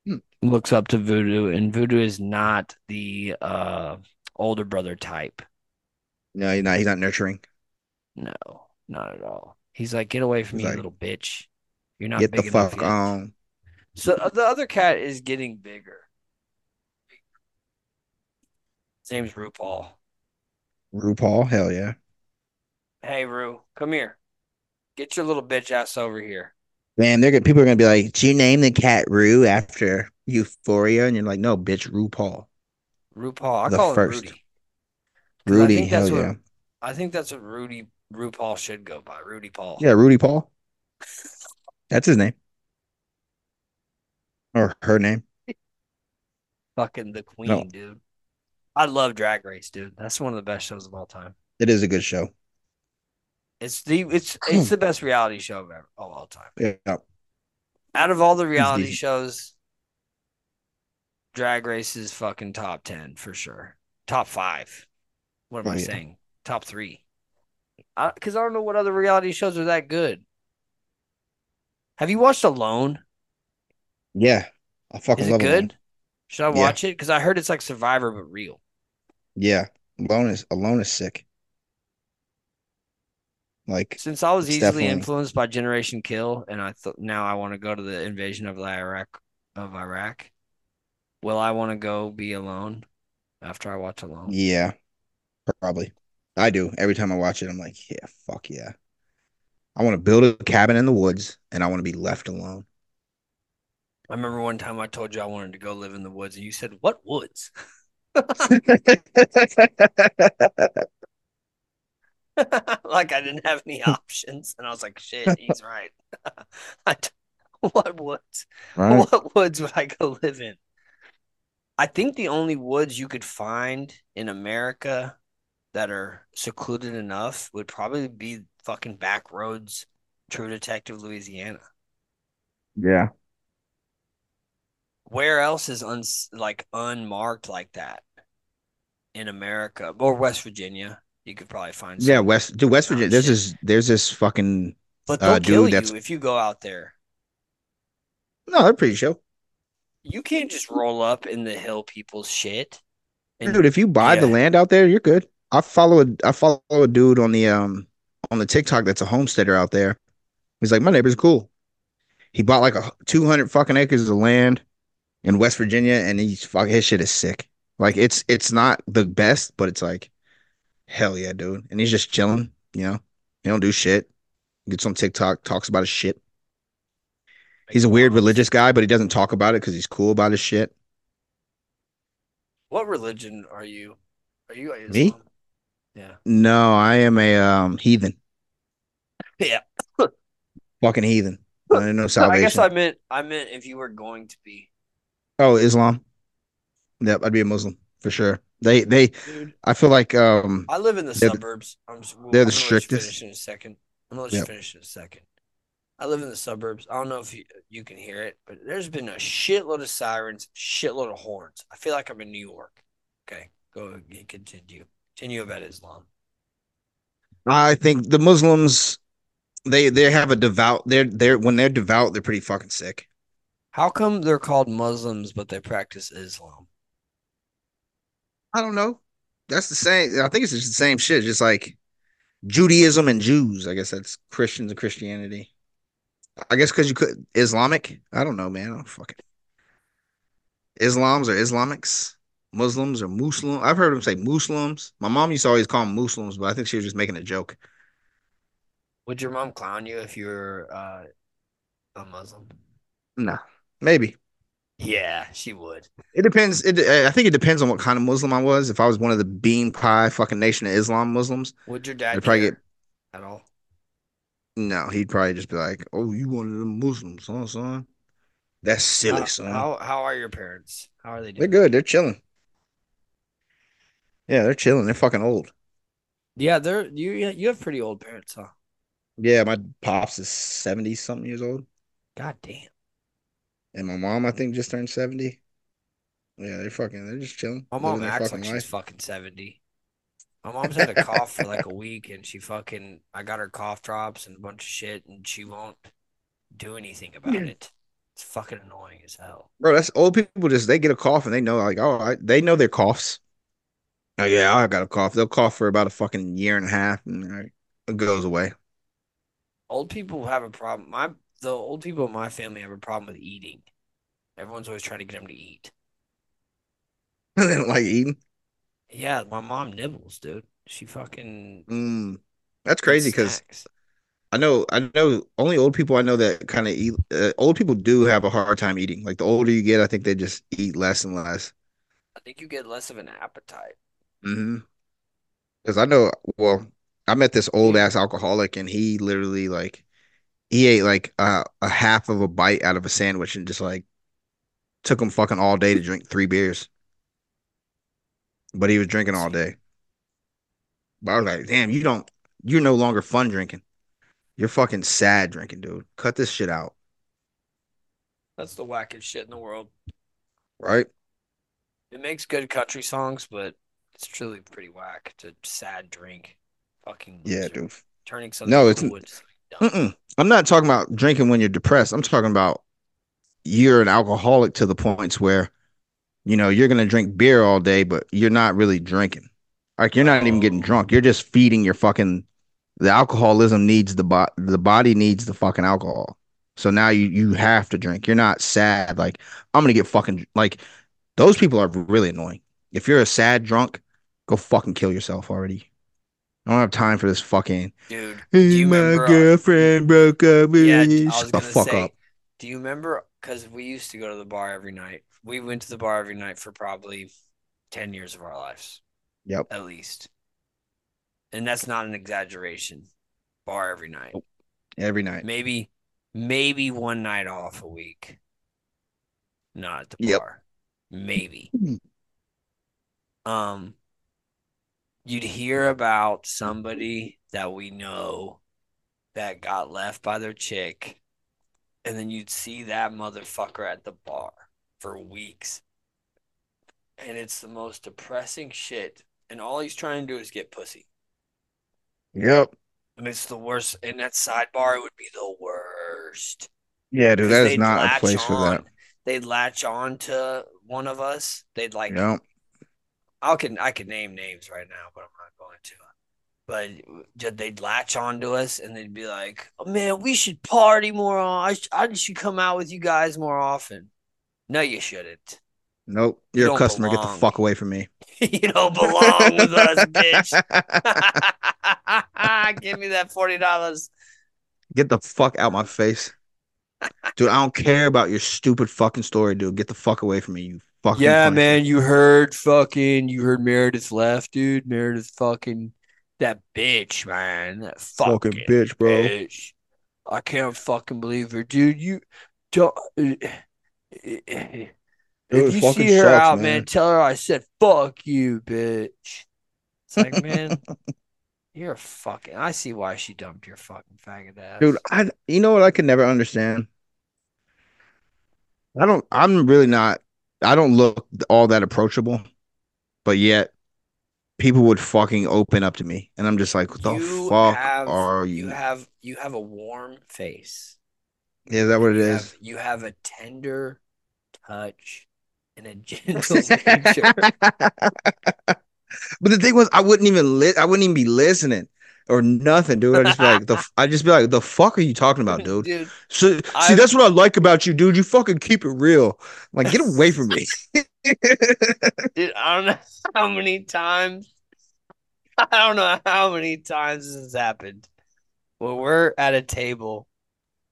Hmm. looks up to Voodoo and Voodoo is not the uh older brother type. no, he's not. He's not nurturing. No, not at all. He's like, get away from He's me, like, little bitch. You're not Get the fuck yet." on. So uh, the other cat is getting bigger. His name's RuPaul. RuPaul, hell yeah. Hey Ru, come here. Get your little bitch ass over here. Man, they're gonna, people are gonna be like, "Do you name the cat Rue after Euphoria?" And you're like, "No, bitch, RuPaul, RuPaul. I The call first. him Rudy. 'Cause I Rudy, think that's hell what- yeah, I think that's what Rudy RuPaul should go by. Rudy Paul. yeah, Rudy Paul. That's his name, or her name. Fucking the queen, No. dude. I love Drag Race, dude. That's one of the best shows of all time. It is a good show. It's the it's it's the best reality show of, ever, of all time. Yeah, Out of all the reality shows, Drag Race is fucking top ten for sure. Top five. What am Oh, I yeah. saying? Top three. Because I, don't know what other reality shows are that good. Have you watched Alone? yeah. I fucking Is it love good? Alone. Should I Yeah. watch it? Because I heard it's like Survivor but real. Yeah, Alone is Alone is sick. Like, Since I was easily definitely- influenced by Generation Kill, and I thought now I want to go to the invasion of Iraq of Iraq. Will I want to go be alone after I watch Alone? yeah, probably. I do. Every time I watch it, I'm like, yeah, fuck yeah. I want to build a cabin in the woods, and I want to be left alone. I remember one time I told you I wanted to go live in the woods, and you said, "What woods?" like I didn't have any options, and I was like, "Shit, he's right." I what woods? right? What woods would I go live in? I think the only woods you could find in America that are secluded enough would probably be fucking back roads, True Detective, Louisiana. Yeah. Where else is uns like unmarked like that in America or West Virginia? You could probably find. Yeah. West dude, West Virginia. There's this there's this fucking but uh, they'll kill dude that's you if you go out there. no, they're pretty chill. You can't just roll up in the hill people's shit. And Dude, if you buy the land out there, you're good. I follow a I follow a dude on the um on the TikTok that's a homesteader out there. He's like, my neighbor's cool. He bought like a two hundred fucking acres of land in West Virginia, and he's fuck his shit is sick. Like it's it's not the best, but it's like hell yeah, dude. And he's just chilling, you know. He don't do shit. Gets on TikTok, talks about his shit. He's a weird religious guy, but he doesn't talk about it because he's cool about his shit. What religion are you? Are you Me? Yeah. No, I am a um heathen. Yeah. Fucking heathen. I didn't know I guess I meant I meant if you were going to be. Oh, Islam. Yep, I'd be a Muslim for sure. They they Dude, I feel like um I live in the They're the- suburbs. I'm, s- I'm they're the strictest. Finish in a second. I'm gonna let you Yep. finish in a second. I live in the suburbs. I don't know if you you can hear it, but there's been a shitload of sirens, shitload of horns. I feel like I'm in New York. Okay, go ahead, continue. Continue about Islam. I think the Muslims they they have a devout they're they're when they're devout, they're pretty fucking sick. How come they're called Muslims but they practice Islam? I don't know. That's the same. I think it's just the same shit. Just like Judaism and Jews. I guess that's Christians and Christianity. I guess because you could Islamic. I don't know, man. I don't fucking Islams or Islamics. Muslims or Muslim. I've heard them say Muslims. My mom used to always call them Muslims, but I think she was just making a joke. Would your mom clown you if you were uh, a Muslim? Nah, maybe. Yeah, she would. It depends. It, I think it depends on what kind of Muslim I was. If I was one of the bean pie fucking Nation of Islam Muslims, Would your dad I'd probably get- at all? no, he'd probably just be like, "Oh, you one of them Muslims, huh, son? That's silly, How, son." how how are your parents? How are they doing? They're good. They're chilling. Yeah, they're chilling. They're fucking old. Yeah, they're you. You have pretty old parents, huh? Yeah, my pops is seventy something years old, God damn. And my mom I think just turned seventy. Yeah, they're fucking. They're just chilling. My mom living their acts fucking like she's fucking seventy. My mom's had a cough for like a week, and she fucking. I got her cough drops and a bunch of shit, and she won't do anything about it. It's fucking annoying as hell. Bro, that's old people. Just they get a cough and they know like, oh, I, they know their coughs. Oh yeah, I got a cough. They'll cough for about a fucking year and a half, and it goes away. Old people have a problem. My the old people in my family have a problem with eating. Everyone's always trying to get them to eat. they don't like eating. Yeah, my mom nibbles, dude. She fucking Mm, that's crazy because. I know I know only old people I know that kind of eat. Uh, old people do have a hard time eating. Like the older you get, I think they just eat less and less. I think you get less of an appetite. Mm-hmm. Because I know, well, I met this old ass alcoholic, and he literally like he ate like uh, a half of a bite out of a sandwich, and just like took him fucking all day to drink three beers. But he was drinking all day. But I was like, damn, you don't, you're no longer fun drinking. You're fucking sad drinking, dude. Cut this shit out, That's the wackest shit in the world. right? It makes good country songs, but it's truly pretty whack to sad drink. Fucking Yeah, loser. dude. Turning something No, it's- into something dumb. Mm-mm. I'm not talking about drinking when you're depressed. I'm talking about you're an alcoholic to the points where, you know, you're gonna drink beer all day, but you're not really drinking. Like you're not even getting Oh. drunk. You're just feeding your fucking. The alcoholism needs the body. The body needs the fucking alcohol. So now you you have to drink. You're not sad. Like I'm gonna get fucking like. Those people are really annoying. If you're a sad drunk, go fucking kill yourself already. I don't have time for this fucking. Dude, Hey, you my remember, uh, girlfriend broke up with yeah, me. Shut the fuck say, up. do you remember? Because we used to go to the bar every night. We went to the bar every night for probably 10 years of our lives, Yep. at least. And that's not an exaggeration. Bar every night. Every night. Maybe, maybe one night off a week. Not at the Yep. bar. Maybe. Mhm. Um, you'd hear about somebody that we know that got left by their chick, and then you'd see that motherfucker at the bar for weeks. And it's the most depressing shit. And all he's trying to do is get pussy. Yep. And it's the worst. In that sidebar it would be the worst. Yeah, dude, that is not a place for that. They'd latch on to one of us. They'd like Yep. I can I could name names right now, but I'm not going to. But they'd latch on to us and they'd be like, oh, "Man, we should party more. On. I, sh- I should come out with you guys more often." No, you shouldn't. Nope. You You're a don't customer. Get the fuck away from me. you don't belong with us, bitch. Give me that forty dollars. Get the fuck out my face. Dude, I don't care about your stupid fucking story, dude. Get the fuck away from me, you fucking Yeah, man, you heard fucking you heard Meredith left, dude. Meredith fucking that bitch, man. That Fucking fucking, bitch, bro. bitch. I can't fucking believe her, dude. You don't if you see her sucks, out, man. man. tell her I said fuck you, bitch. It's like, man, you're a fucking I see why she dumped your fucking faggot ass. Dude, I you know what I could never understand? I don't I'm really not I don't look all that approachable, but yet people would fucking open up to me. And I'm just like, what the you fuck have, are you? You have you have a warm face. yeah, is that what it you is? Have, you have a tender touch and a gentle nature. but the thing was, I wouldn't even li- I wouldn't even be listening or nothing, dude. I just be like the I just be like, the fuck are you talking about, dude? Dude, So, see, I've- that's what I like about you, dude. You fucking keep it real. Like, get away from me. dude, I don't know how many times. I don't know how many times this has happened. When we're at a table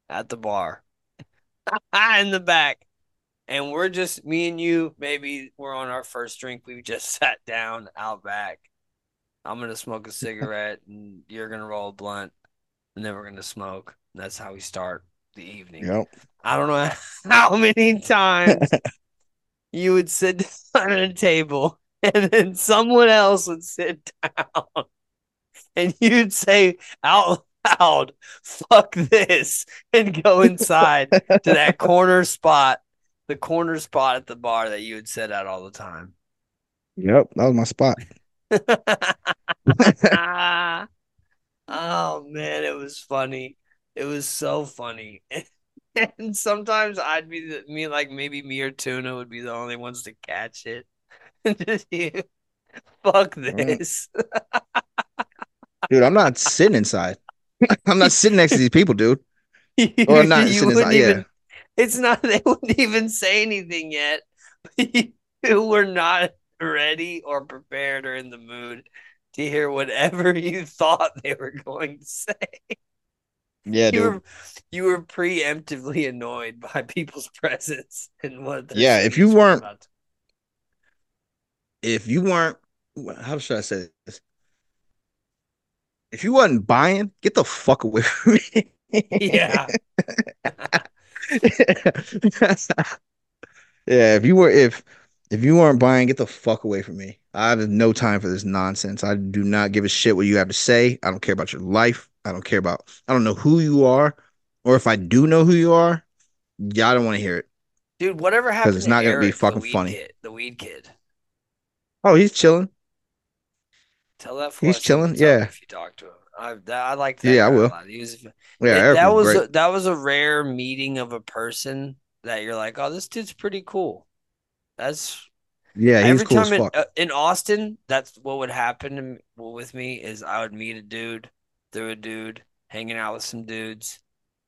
at the bar in the back, and we're just me and you. Maybe we're on our first drink. We just sat down out back. I'm gonna smoke a cigarette, and you're gonna roll a blunt, and then we're gonna smoke. That's how we start the evening. Yep. I don't know how many times you would sit down at a table and then someone else would sit down and you'd say out loud, fuck this, and go inside to that corner spot, the corner spot at the bar that you would sit at all the time. Yep. That was my spot. oh man, it was funny. It was so funny. And sometimes I'd be the, me like maybe me or Tuna would be the only ones to catch it. Just you. Fuck mm. this. Dude, I'm not sitting inside. I'm not sitting next to these people, dude. Or not sitting inside. even- Yeah. It's not they wouldn't even say anything yet. You were not ready or prepared or in the mood to hear whatever you thought they were going to say. Yeah, you dude. were you were preemptively annoyed by people's presence and what Yeah, if you were weren't- about If you weren't, how should I say this? If you wasn't buying, get the fuck away from me. yeah yeah, if you were if if you aren't buying, get the fuck away from me. I have no time for this nonsense. I do not give a shit what you have to say. I don't care about your life. I don't care about I don't know who you are. Or if I do know who you are, yeah, I don't want to hear it. dude whatever happened it's not gonna be Eric, the fucking weed funny. kid, the weed kid Oh, he's chilling. tell that He's chilling, yeah. if you talk to him I I like that Yeah, I will. was Yeah, it- that was was a, that was a rare meeting of a person that you're like oh this dude's pretty cool that's yeah, Every cool time in, uh, in Austin, that's what would happen to me, with me is I would meet a dude through a dude, hanging out with some dudes,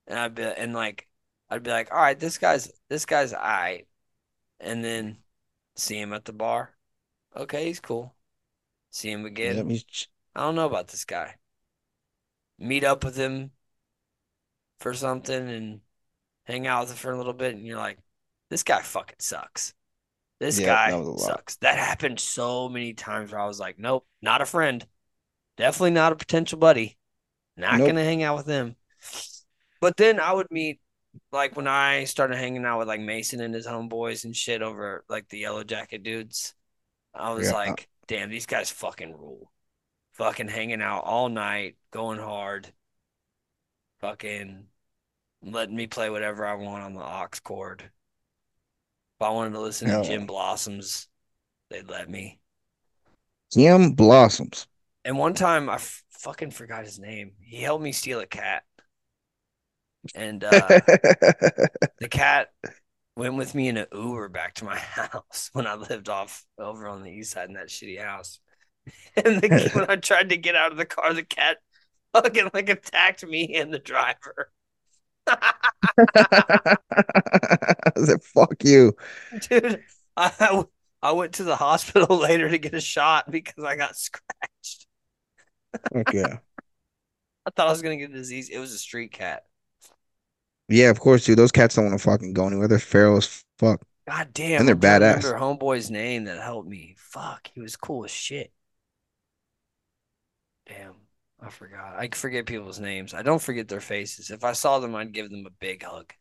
and I'd be and like I'd be like, all right, this guy's this guy's alright, and then see him at the bar, okay, he's cool. See him again. Ch- I don't know about this guy. Meet up with him for something and hang out with him for a little bit, and you're like, this guy fucking sucks. This Yeah, guy that was a lot. sucks. That happened so many times where I was like, nope, not a friend. Definitely not a potential buddy. Not Nope. gonna hang out with him. But then I would meet like when I started hanging out with like Mason and his homeboys and shit over like the yellow jacket dudes. I was Yeah. like, damn, these guys fucking rule. Fucking hanging out all night, going hard. Fucking letting me play whatever I want on the aux cord. If I wanted to listen Yeah. to Gin Blossoms, they'd let me. Gin Blossoms. And one time I f- fucking forgot his name. He helped me steal a cat. And uh, the cat went with me in an Uber back to my house when I lived off over on the east side in that shitty house. And the, when I tried to get out of the car, the cat fucking like attacked me and the driver. I said, fuck you. Dude, I, I went to the hospital later to get a shot because I got scratched. Okay. I thought I was gonna get a disease. It was a street cat. Yeah, of course, dude. Those cats don't want to fucking go anywhere. They're feral as fuck. God damn. And they're I'm badass. Remember homeboy's name that helped me. Fuck, he was cool as shit. Damn, I forgot. I forget people's names. I don't forget their faces. If I saw them, I'd give them a big hug.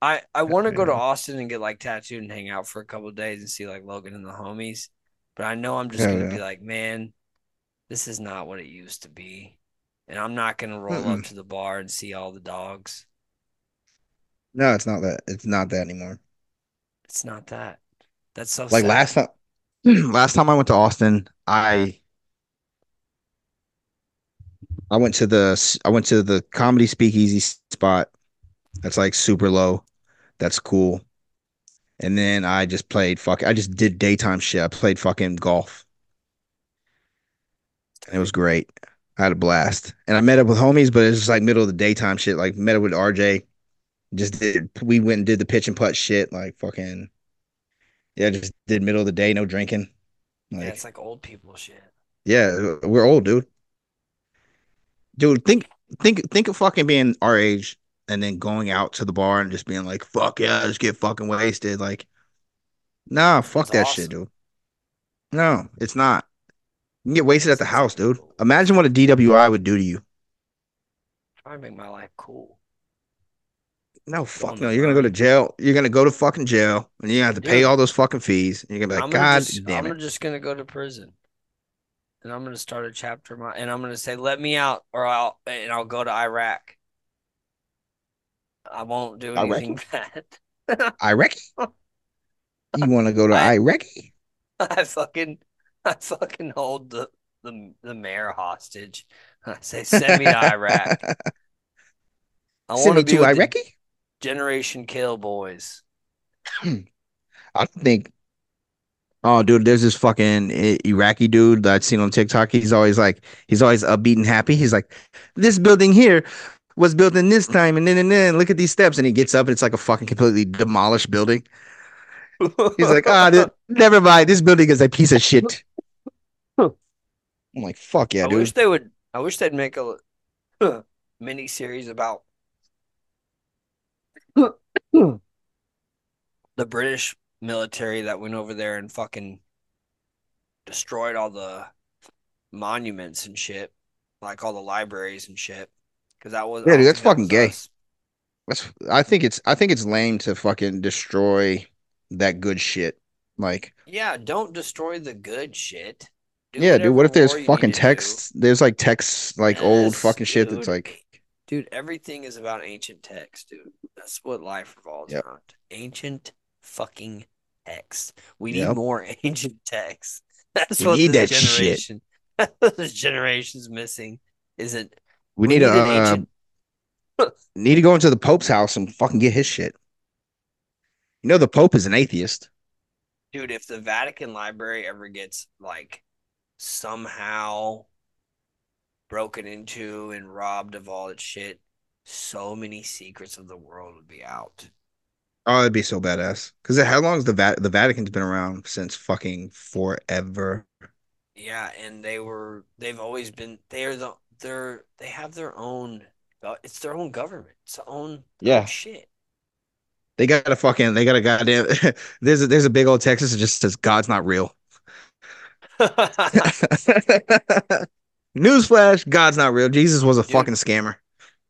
I I want to go to Austin and get like tattooed and hang out for a couple of days and see like Logan and the homies. But I know I'm just Hell gonna yeah. be like, man, this is not what it used to be. And I'm not gonna roll up Mm-mm. to the bar and see all the dogs. No, it's not that. It's not that anymore. It's not that. That's so Like sad. last time, last time I went to Austin, I I went to the I went to the comedy speakeasy spot. That's like super low. That's cool. And then I just played fuck. I just did daytime shit. I played fucking golf. And it was great. I had a blast. And I met up with homies, but it was just like middle of the daytime shit. Like met up with RJ. Just did we went and did the pitch and putt shit. Like fucking yeah, just did middle of the day, no drinking. Yeah, it's like old people shit. yeah, we're old, dude. Dude, think think think of fucking being our age and then going out to the bar and just being like, "Fuck yeah, let's get fucking wasted." Like, nah, fuck That's that shit, dude. No, it's not. You can get wasted at the house, dude. Imagine what a DWI would do to you. Try to make my life cool. No, fuck no. You're gonna go to jail. You're gonna go to fucking jail, and you have to pay Dude. all those fucking fees. And you're gonna be like, I'm God just, damn I'm it. just gonna go to prison, and I'm gonna start a chapter. My and I'm gonna say, "Let me out, or I'll and I'll go to Iraq." I won't do anything bad. Iraq? You want to go to I- Iraq? I fucking, I fucking hold the the the mayor hostage. I say, "Send me to Iraq." I want to be to with Iraq? Generation Kill boys. Hmm. I don't think. Oh, dude, there's this fucking Iraqi dude that I've seen on TikTok. He's always like, he's always upbeat and happy. He's like, this building here was built in this time, and then and then look at these steps, and he gets up, and it's like a fucking completely demolished building. He's like, ah, th- never mind. This building is a piece of shit. I'm like, fuck yeah, I dude. I wish they would. I wish they'd make a mini series about the British military that went over there and fucking destroyed all the monuments and shit, like all the libraries and shit. Because that was Yeah, dude, that's that fucking gay. us. That's, I think it's, I think it's lame to fucking destroy that good shit. Like, Yeah, don't destroy the good shit. Do yeah, dude. What if there's fucking texts? There's like texts, like old Yes, fucking shit that's like, Dude, everything is about ancient text, dude. That's what life revolves Yep. around. Ancient fucking text. We need Yep. more ancient text. That's We what need this that shit. generation this generation's missing. Isn't we need to, an uh, need to go into the Pope's house and fucking get his shit. You know, the Pope is an atheist. dude, if the Vatican Library ever gets like somehow broken into and robbed of all its shit, so many secrets of the world would be out. Oh, it'd be so badass. Because how long's the Va- the Vatican's been around since fucking forever? Yeah, and they were they've always been they're the they're they have their own it's their own government. It's their own, their own Yeah. shit. They got a fucking they got a goddamn there's a there's a big old Texas that just says God's not real. Newsflash, God's not real. Jesus was a Dude. fucking scammer.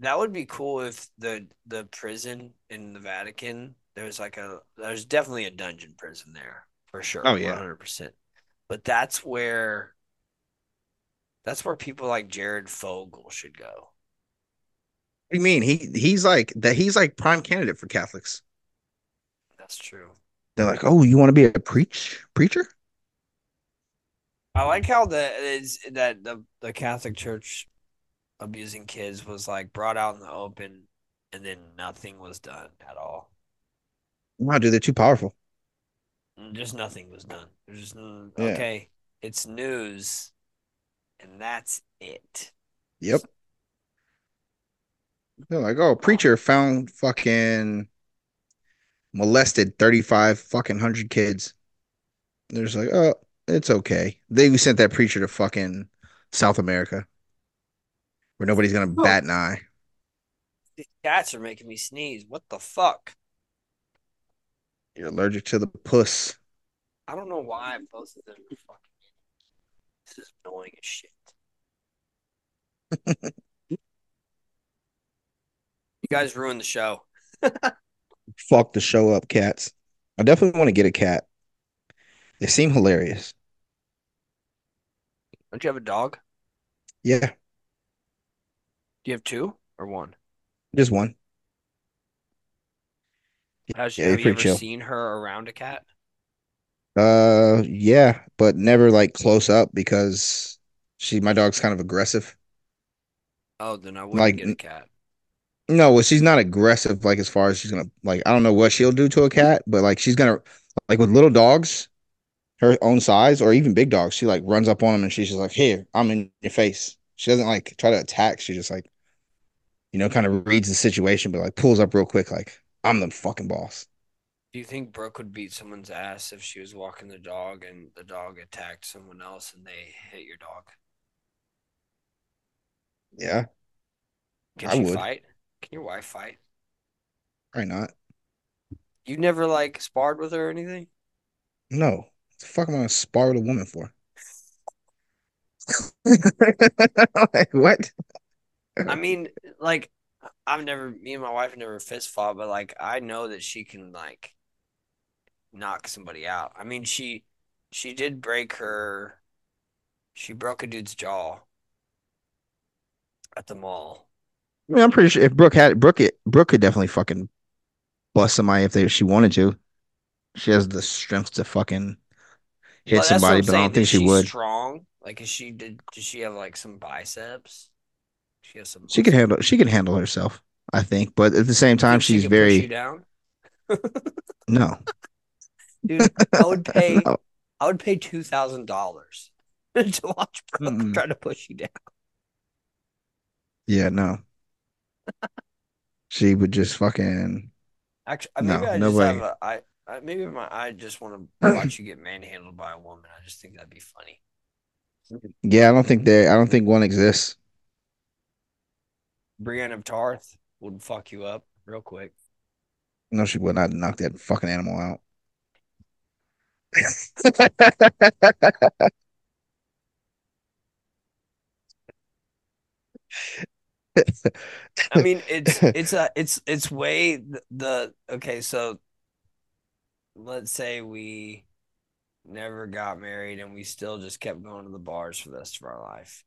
That would be cool if the the prison in the Vatican there's like a there's definitely a dungeon prison there for sure. Oh, yeah. 100%. But that's where that's where people like Jared Fogle should go. What do you mean? He he's like that he's like prime candidate for Catholics. That's true. They're like, "Oh, you want to be a preach preacher?" I like how the is that the the Catholic Church abusing kids was like brought out in the open, and then nothing was done at all. No, dude, they're too powerful. Just nothing was done. There's just no, Yeah. okay. It's news, and that's it. Yep. They're like, "Oh, preacher found fucking molested 35 fucking hundred kids." They're just like, "Oh, it's okay." They sent that preacher to fucking South America, where nobody's gonna Oh. bat an eye. These cats are making me sneeze. What the fuck? You're allergic to the puss. I don't know why both of them are fucking. This is annoying as shit. you guys ruined the show. Fuck the show up, cats. I definitely want to get a cat. They seem hilarious. Don't you have a dog? Yeah, Do you have two or one? just one. Has, Yeah, have you ever chill. seen her around a cat? Uh, yeah, but never like close up because she, my dog's kind of aggressive. Oh, then I wouldn't Like, get a cat. No, well, she's not aggressive like as far as she's gonna like I don't know what she'll do to a cat, but like she's gonna like with little dogs, her own size or even big dogs, she like runs up on them and she's just like, "Here, I'm in your face." She doesn't like try to attack. She just like, you know, kind of reads the situation, but like pulls up real quick, like I'm the fucking boss. Do you think Brooke would beat someone's ass if she was walking the dog and the dog attacked someone else and they hit your dog? Yeah, Can I she would. fight? Can your wife fight? Probably not. You never like sparred with her or anything? No. What the fuck am I gonna spar with a woman for? like, what? I mean, like, I've never, me and my wife never fist fought, but like, I know that she can like knock somebody out. I mean, she, she did break her, she broke a dude's jaw at the mall. I mean, I'm pretty sure if Brooke had Brooke, it Brooke could definitely fucking bust somebody if they if she wanted to. She has the strength to fucking hit Well, somebody, but I don't think Is she would. Strong? Like, is she did? Does she have like some biceps? She has some. She could handle she could handle herself, I think. But at the same time, she she's you very down. no. Dude, I would pay. No. I would pay two thousand dollars to watch Brooke Mm-mm. try to push you down. Yeah, no. She would just fucking Actually, uh, No, maybe I no just way. have a. I, I maybe my I just want to watch you get manhandled by a woman. I just think that'd be funny. Yeah, I don't think they I don't think one exists. Brienne of Tarth would fuck you up real quick. No, she would not knock that fucking animal out. I mean, it's it's a it's it's way the, the okay. So let's say we never got married and we still just kept going to the bars for the rest of our life.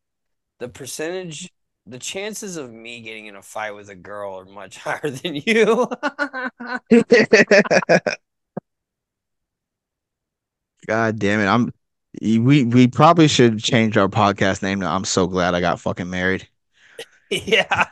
The percentage, the chances of me getting in a fight with a girl are much higher than you. God damn it. I'm we we probably should change our podcast name to I'm so glad I got fucking married. yeah,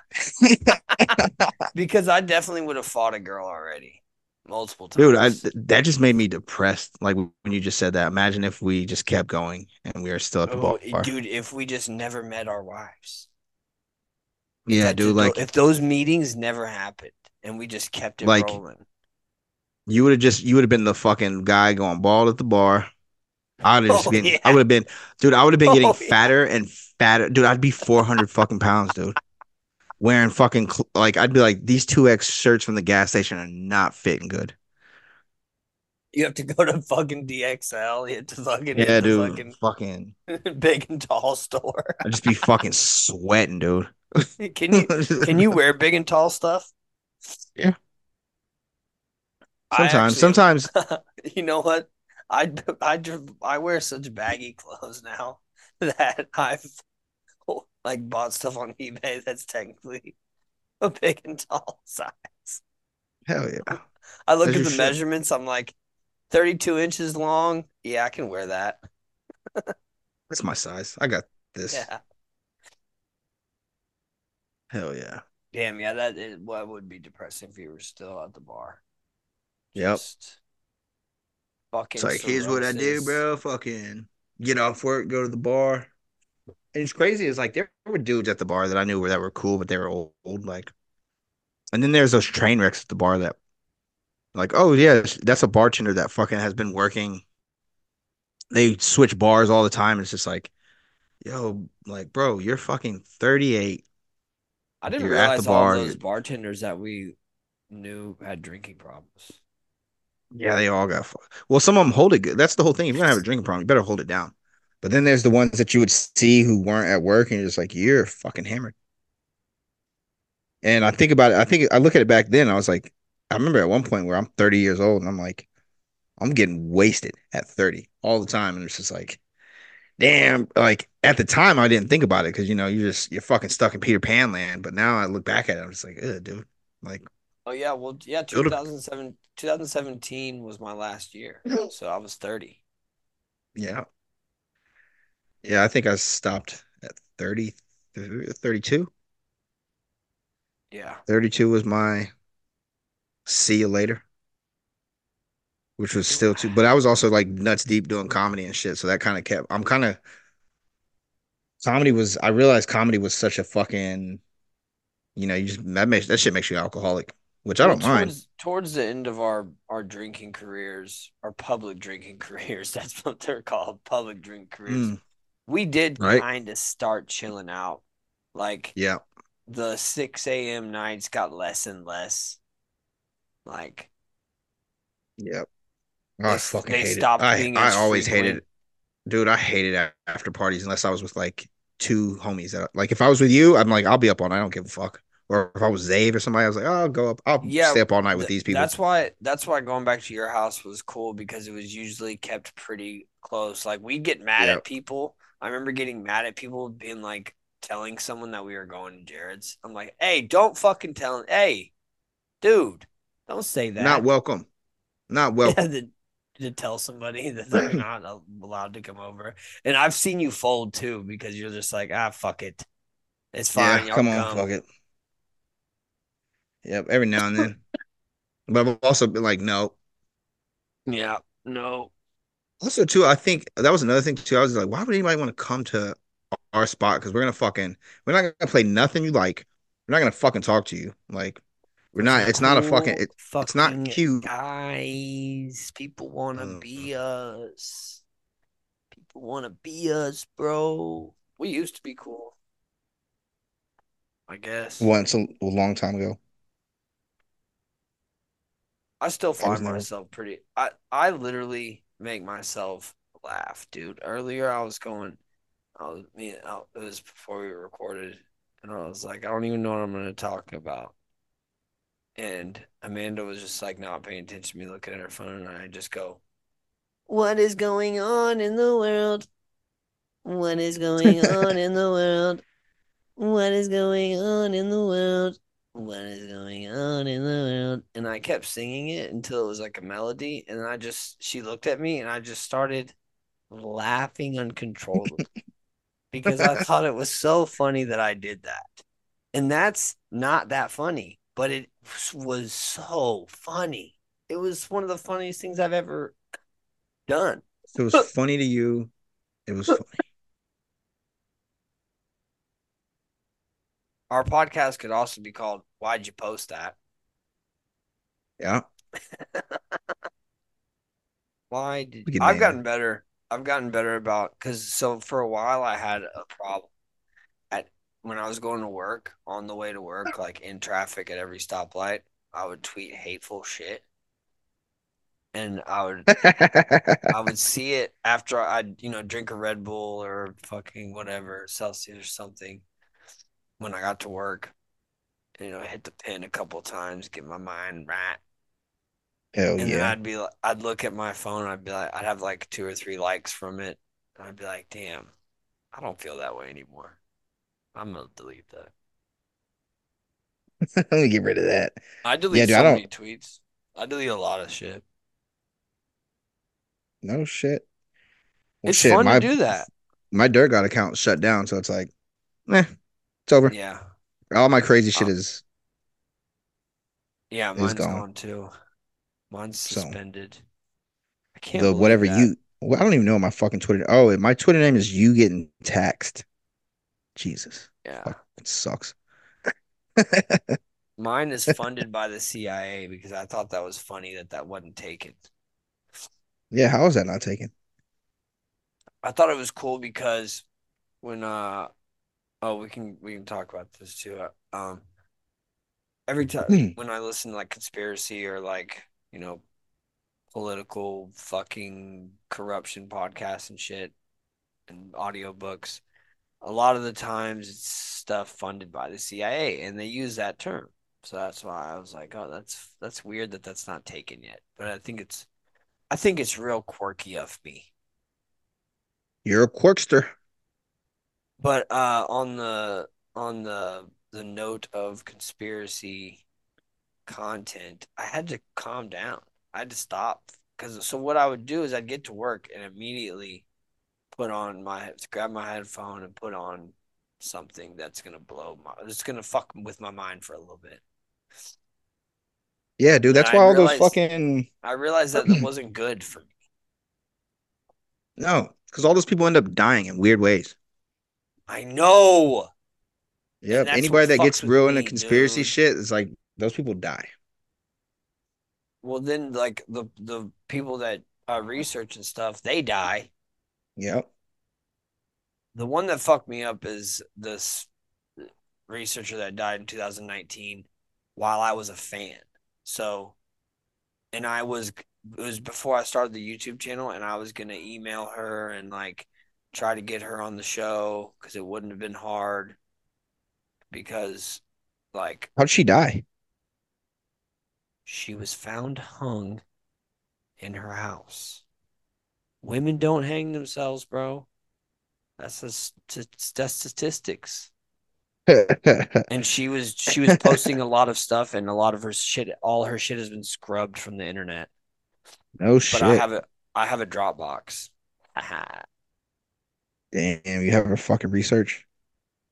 because I definitely would have fought a girl already, multiple times. Dude, I that just made me depressed. Like when you just said that. Imagine if we just kept going and we are still at the Oh, dude, if we just never met our wives. Yeah, dude, like if those meetings never happened and we just kept it Like, rolling. you would have just you would have been the fucking guy going bald at the bar. I would have Oh, been yeah. I would have been dude, I would have been oh, getting Oh, yeah. fatter and fatter. Dude, I'd be 400 fucking pounds, dude. Wearing fucking cl- like I'd be like these 2X shirts from the gas station are not fitting good. You have to go to fucking DXL. You have to fucking Yeah, dude. Fucking fucking big and tall store. I'd just be fucking sweating, dude. Can you can you wear big and tall stuff? Yeah. Sometimes, actually- sometimes you know what? I I I wear such baggy clothes now that I've like bought stuff on eBay that's technically a big and tall size. hell yeah. I look at the shit. measurements. I'm like, 32 inches long. Yeah, I can wear that. That's my size. I got this. Yeah. Hell yeah. Damn. Yeah. That is, well, would be depressing if you were still at the bar. Yep. Fucking. It's like, here's what I do, bro. Fucking get off work, go to the bar. And it's crazy. It's like there were dudes at the bar that I knew were that were cool, but they were old. Like, and then there's those train wrecks at the bar that, like, oh yeah, that's a bartender that fucking has been working. They switch bars all the time. It's just like, yo, like, bro, you're fucking 38. I didn't You're at the realize all bar, those you're- bartenders that we knew had drinking problems. Yeah, they all got. fu- Well, some of them hold it good. That's the whole thing. If you're gonna have a drinking problem, you better hold it down. But then there's the ones that you would see who weren't at work, and you're just like, you're fucking hammered. And I think about it. I think I look at it back then. I was like, I remember at one point where I'm 30 years old, and I'm like, I'm getting wasted at 30 all the time, and it's just like, damn. Like at the time, I didn't think about it because you know you're just you're fucking stuck in Peter Pan land. But now I look back at it, I'm just like, Ugh, dude. Like, Oh yeah, well yeah, 2007 2017 was my last year. So I was 30. Yeah. Yeah, I think I stopped at 30, 32. Yeah. 32 was my see you later. Which was still too, but I was also like nuts deep doing comedy and shit. So that kind of kept, I'm kind of, comedy was, I realized comedy was such a fucking, you know, you just, that makes, that shit makes you alcoholic, which I don't Well, mind. Towards, towards the end of our our drinking careers, our public drinking careers, that's what they're called, public drink careers. Mm, We did Right. kind of start chilling out. Like yeah. the 6 a.m. nights got less and less. Like Yep. Oh, they I fucking hated. stopped I I always hated it, dude. I hated after parties unless I was with like two homies. That like if I was with you, I'm like I'll be up all night. I don't give a fuck. Or if I was Zave or somebody, I was like, oh, I'll go up. I'll Yeah, stay up all night with Th- these people. That's why that's why going back to your house was cool because it was usually kept pretty close. Like we'd get mad Yep. at people. I remember getting mad at people being like telling someone that we were going to Jared's. I'm like, hey, don't fucking tell hey, dude, don't say that. Not welcome. Not Yeah, welcome. to, to tell somebody that they're not allowed to come over. And I've seen you fold too because you're just like, ah, fuck it. It's fine. yeah, come on, fuck it. Yep, every now and then. but I've also been like, no. Yeah, no. Also, too, I think that was another thing too. I was like, why would anybody want to come to our spot? Because we're gonna fucking, we're not gonna play nothing you like. We're not gonna fucking talk to you. Like, we're not. It's not a fucking. It, Cool it's not cute. Guys, people want to Mm. be us. People want to be us, bro. We used to be cool. I guess. once a, a long time ago. I still find never- myself pretty. I I literally make myself laugh, dude. Earlier, I was going. I was me. I, it was before we recorded, and I was like, I don't even know what I'm going to talk about. And Amanda was just like not paying attention to me, looking at her phone, and I just go, "What is going on in the world? What is going on in the world? What is going on in the world? What is going on in the world? And I kept singing it until it was like a melody. And I just, she looked at me and I just started laughing uncontrollably because I thought it was so funny that I did that. And that's not that funny, but it was so funny. It was one of the funniest things I've ever done. It was funny to you. It was funny. Our podcast could also be called Why'd You Post That? Yeah. Why did I've gotten better. I've gotten better about because so for a while I had a problem when I was going to work on the way to work, like in traffic at every stoplight, I would tweet hateful shit. And I would I would see it after I'd, you know, drink a Red Bull or fucking whatever, Celsius or something when I got to work. You know, hit the pin a couple times, get my mind right. Hell And then yeah. I'd be like, I'd look at my phone, I'd be like, I'd have like two or three likes from it. And I'd be like, damn, I don't feel that way anymore. I'm gonna delete that. Let me get rid of that. I delete dude, so I don't- many tweets. I delete a lot of shit. No shit. Well, It's shit, fun my, to do that. My Dirt God account shut down, so it's like, eh, it's over. Yeah. All my crazy shit Uh, is Yeah, It's mine's gone. gone too. Mine's So, suspended. I can't the whatever that. you. Well, I don't even know my fucking Twitter. Oh, my Twitter name is you getting taxed. Jesus, Yeah. fuck, it sucks. Mine is funded by the CIA because I thought that was funny that that wasn't taken. yeah, how is that not taken? I thought it was cool because when uh oh we can we can talk about this too. Uh, Um every time Hmm. when I listen to like conspiracy or like, you know, political fucking corruption podcasts and shit and audiobooks, a lot of the times it's stuff funded by the CIA and they use that term. So that's why I was like, oh, that's that's weird that that's not taken yet. But I think it's I think it's real quirky of me. You're a quirkster. But uh, on the on the the note of conspiracy content, I had to calm down. I had to stop because so what I would do is I'd get to work and immediately put on my grab my headphone and put on something that's gonna blow my it's gonna fuck with my mind for a little bit. Yeah, dude. And That's I why all those fucking I realized that it wasn't good for me. no, because all those people end up dying in weird ways. I know. Yep. that's Anybody that gets real into conspiracy dude. shit is like those people die. Well, then like the the people that uh, research and stuff, they die. Yep. The one that fucked me up is this researcher that died in 2019 while I was a fan. So and I was it was before I started the YouTube channel, and I was gonna email her and like try to get her on the show because it wouldn't have been hard because like How'd she die? she was found hung in her house. Women don't hang themselves, bro. That's a, st- that's statistics. And she was she was posting a lot of stuff, and a lot of her shit, all her shit has been scrubbed from the internet. no But shit. But I have a I have a Dropbox. Damn, you have a fucking research.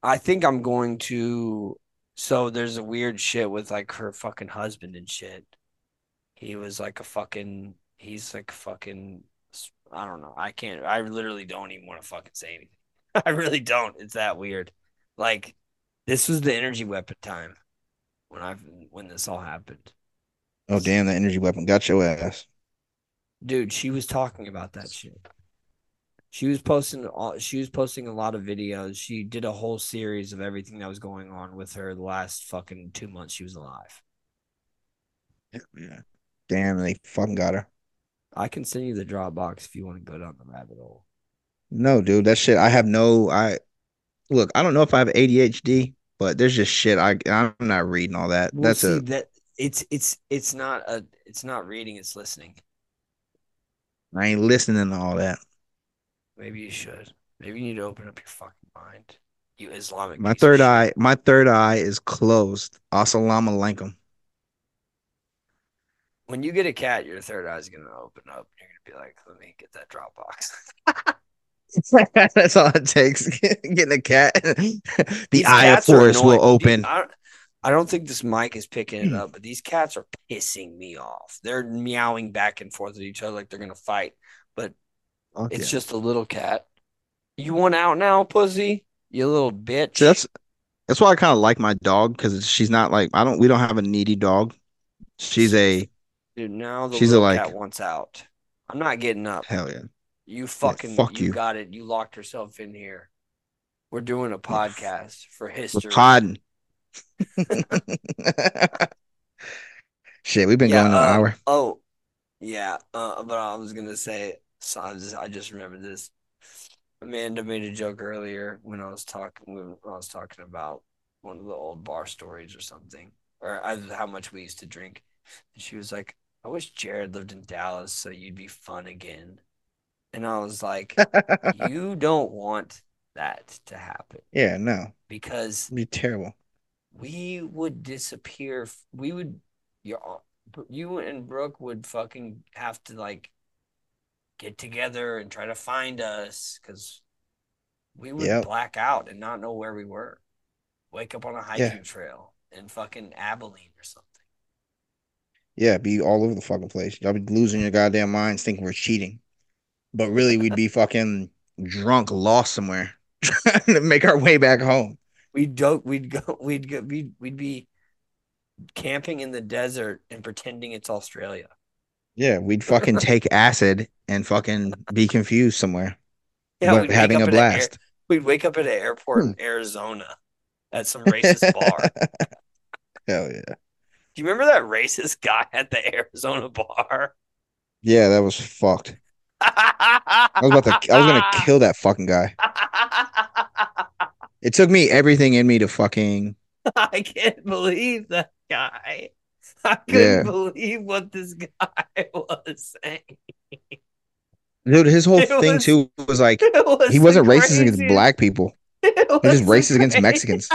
I think I'm going to. So there's a weird shit with like her fucking husband and shit. He was like a fucking. He's like fucking. I don't know. I can't. I literally don't even want to fucking say anything. I really don't. It's that weird. Like this was the energy weapon time when I when this all happened. Oh damn, the energy weapon got your ass. Dude, she was talking about that shit. She was posting all she was posting a lot of videos. She did a whole series of everything that was going on with her the last fucking two months she was alive. Yeah. Damn, they fucking got her. I can send you the Dropbox if you want to go down the rabbit hole. No, dude, that shit. I have no. I look. I don't know if I have ADHD, but there's just shit. I I'm not reading all that. Well, That's see, a. that it's it's it's not a it's not reading, it's listening. I ain't listening to all that. Maybe you should. Maybe you need to open up your fucking mind. You Islamic. My third eye. My third eye is closed. Assalamu alaikum. When you get a cat, your third eye is gonna open up. You're gonna be like, "Let me get that Dropbox." That's all it takes. Getting a cat. the These eye of force will annoying. Dude, open. I, don't- I don't think this mic is picking it hmm. up, but these cats are pissing me off. They're meowing back and forth at each other like they're gonna fight. But Fuck it's just a little cat. You want out now, pussy? You little bitch. That's that's why I kind of like my dog because she's not like I don't. We don't have a needy dog. She's a Dude, now the She's like- cat wants out. I'm not getting up. hell yeah. You fucking fuck you you. got it. You locked yourself in here. We're doing a podcast for We're history. podding. Shit, we've been Yeah, going an uh, hour. Oh, yeah. Uh, but I was gonna say, so I just, I just remembered this. Amanda made a joke earlier when I was talking when I was talking about one of the old bar stories or something, or I, how much we used to drink. And she was like, "I wish Jared lived in Dallas so you'd be fun again." And I was like, "You don't want that to happen Yeah, no, because it'd be terrible. we would disappear. We would, your, you and Brooke would fucking have to like get together and try to find us because we would Yep. black out and not know where we were. Wake up on a hiking trail in fucking Abilene or something. Yeah, be all over the fucking place. Y'all be losing your goddamn minds thinking we're cheating, but really we'd be fucking drunk, lost somewhere, trying to make our way back home. We'd go, we'd go, we'd go, we'd, we'd be camping in the desert and pretending it's Australia. Yeah, we'd fucking take acid and fucking be confused somewhere, Yeah, but having a at an air- blast. we'd wake up at an airport in hmm. Arizona at some racist bar. Hell yeah. Do you remember that racist guy at the Arizona bar? Yeah, that was fucked. I was about to I was gonna kill that fucking guy. It took me everything in me to fucking I can't believe that guy. I couldn't Yeah. believe what this guy was saying. dude, his whole It thing was- too was like was he wasn't racist against black people. It He was just racist against Mexicans.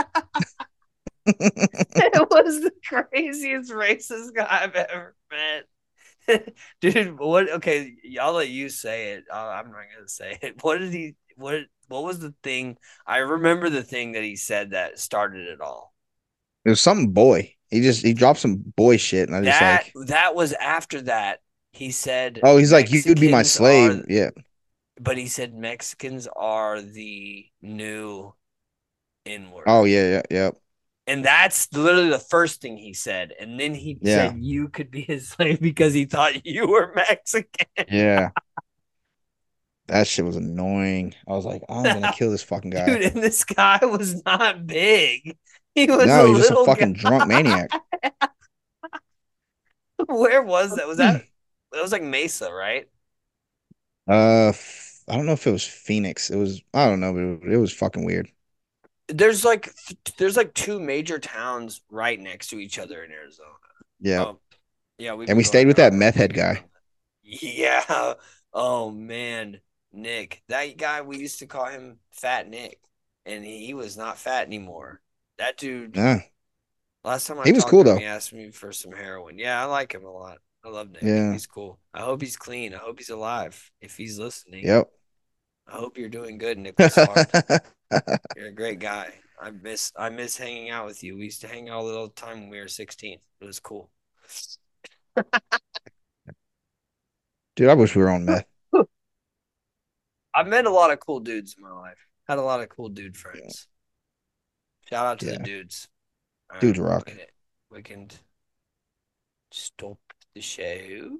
it was the craziest racist guy I've ever met. Dude, what okay, y'all let you say it. Uh, I'm not gonna say it. What did he what what was the thing? I remember the thing that he said that started it all. It was something boy. He just he dropped some boy shit, and I just That like, that was after that. He said oh, he's like, you would be my slave. yeah, but he said Mexicans are the new N-word. oh yeah, yeah, yeah. And that's literally the first thing he said. And then he Yeah. said you could be his slave because he thought you were Mexican. Yeah. That shit was annoying. I was like, I'm gonna kill this fucking guy. Dude, and this guy was not big. He was no, a he's just a little fucking guy. drunk maniac. Where was that? Was that? That was like Mesa, right? Uh, I don't know if it was Phoenix. It was I don't know, but it, it was fucking weird. There's like there's like two major towns right next to each other in Arizona. Yeah, Um, yeah, we And we stayed with that meth head guy. Yeah. Oh man, Nick. That guy we used to call him Fat Nick, and he was not fat anymore. That dude. yeah, Last time I He was cool, him, though. He asked me for some heroin. Yeah, I like him a lot. I love Nick. Yeah. He's cool. I hope he's clean. I hope he's alive. If he's listening, yep. I hope you're doing good, Nicholas. You're a great guy. I miss I miss hanging out with you. We used to hang out all the time when we were 16. It was cool. Dude, I wish we were on meth. I've met a lot of cool dudes in my life. Had a lot of cool dude friends. Shout out to the dudes. All Dudes right, rock. can stop the show.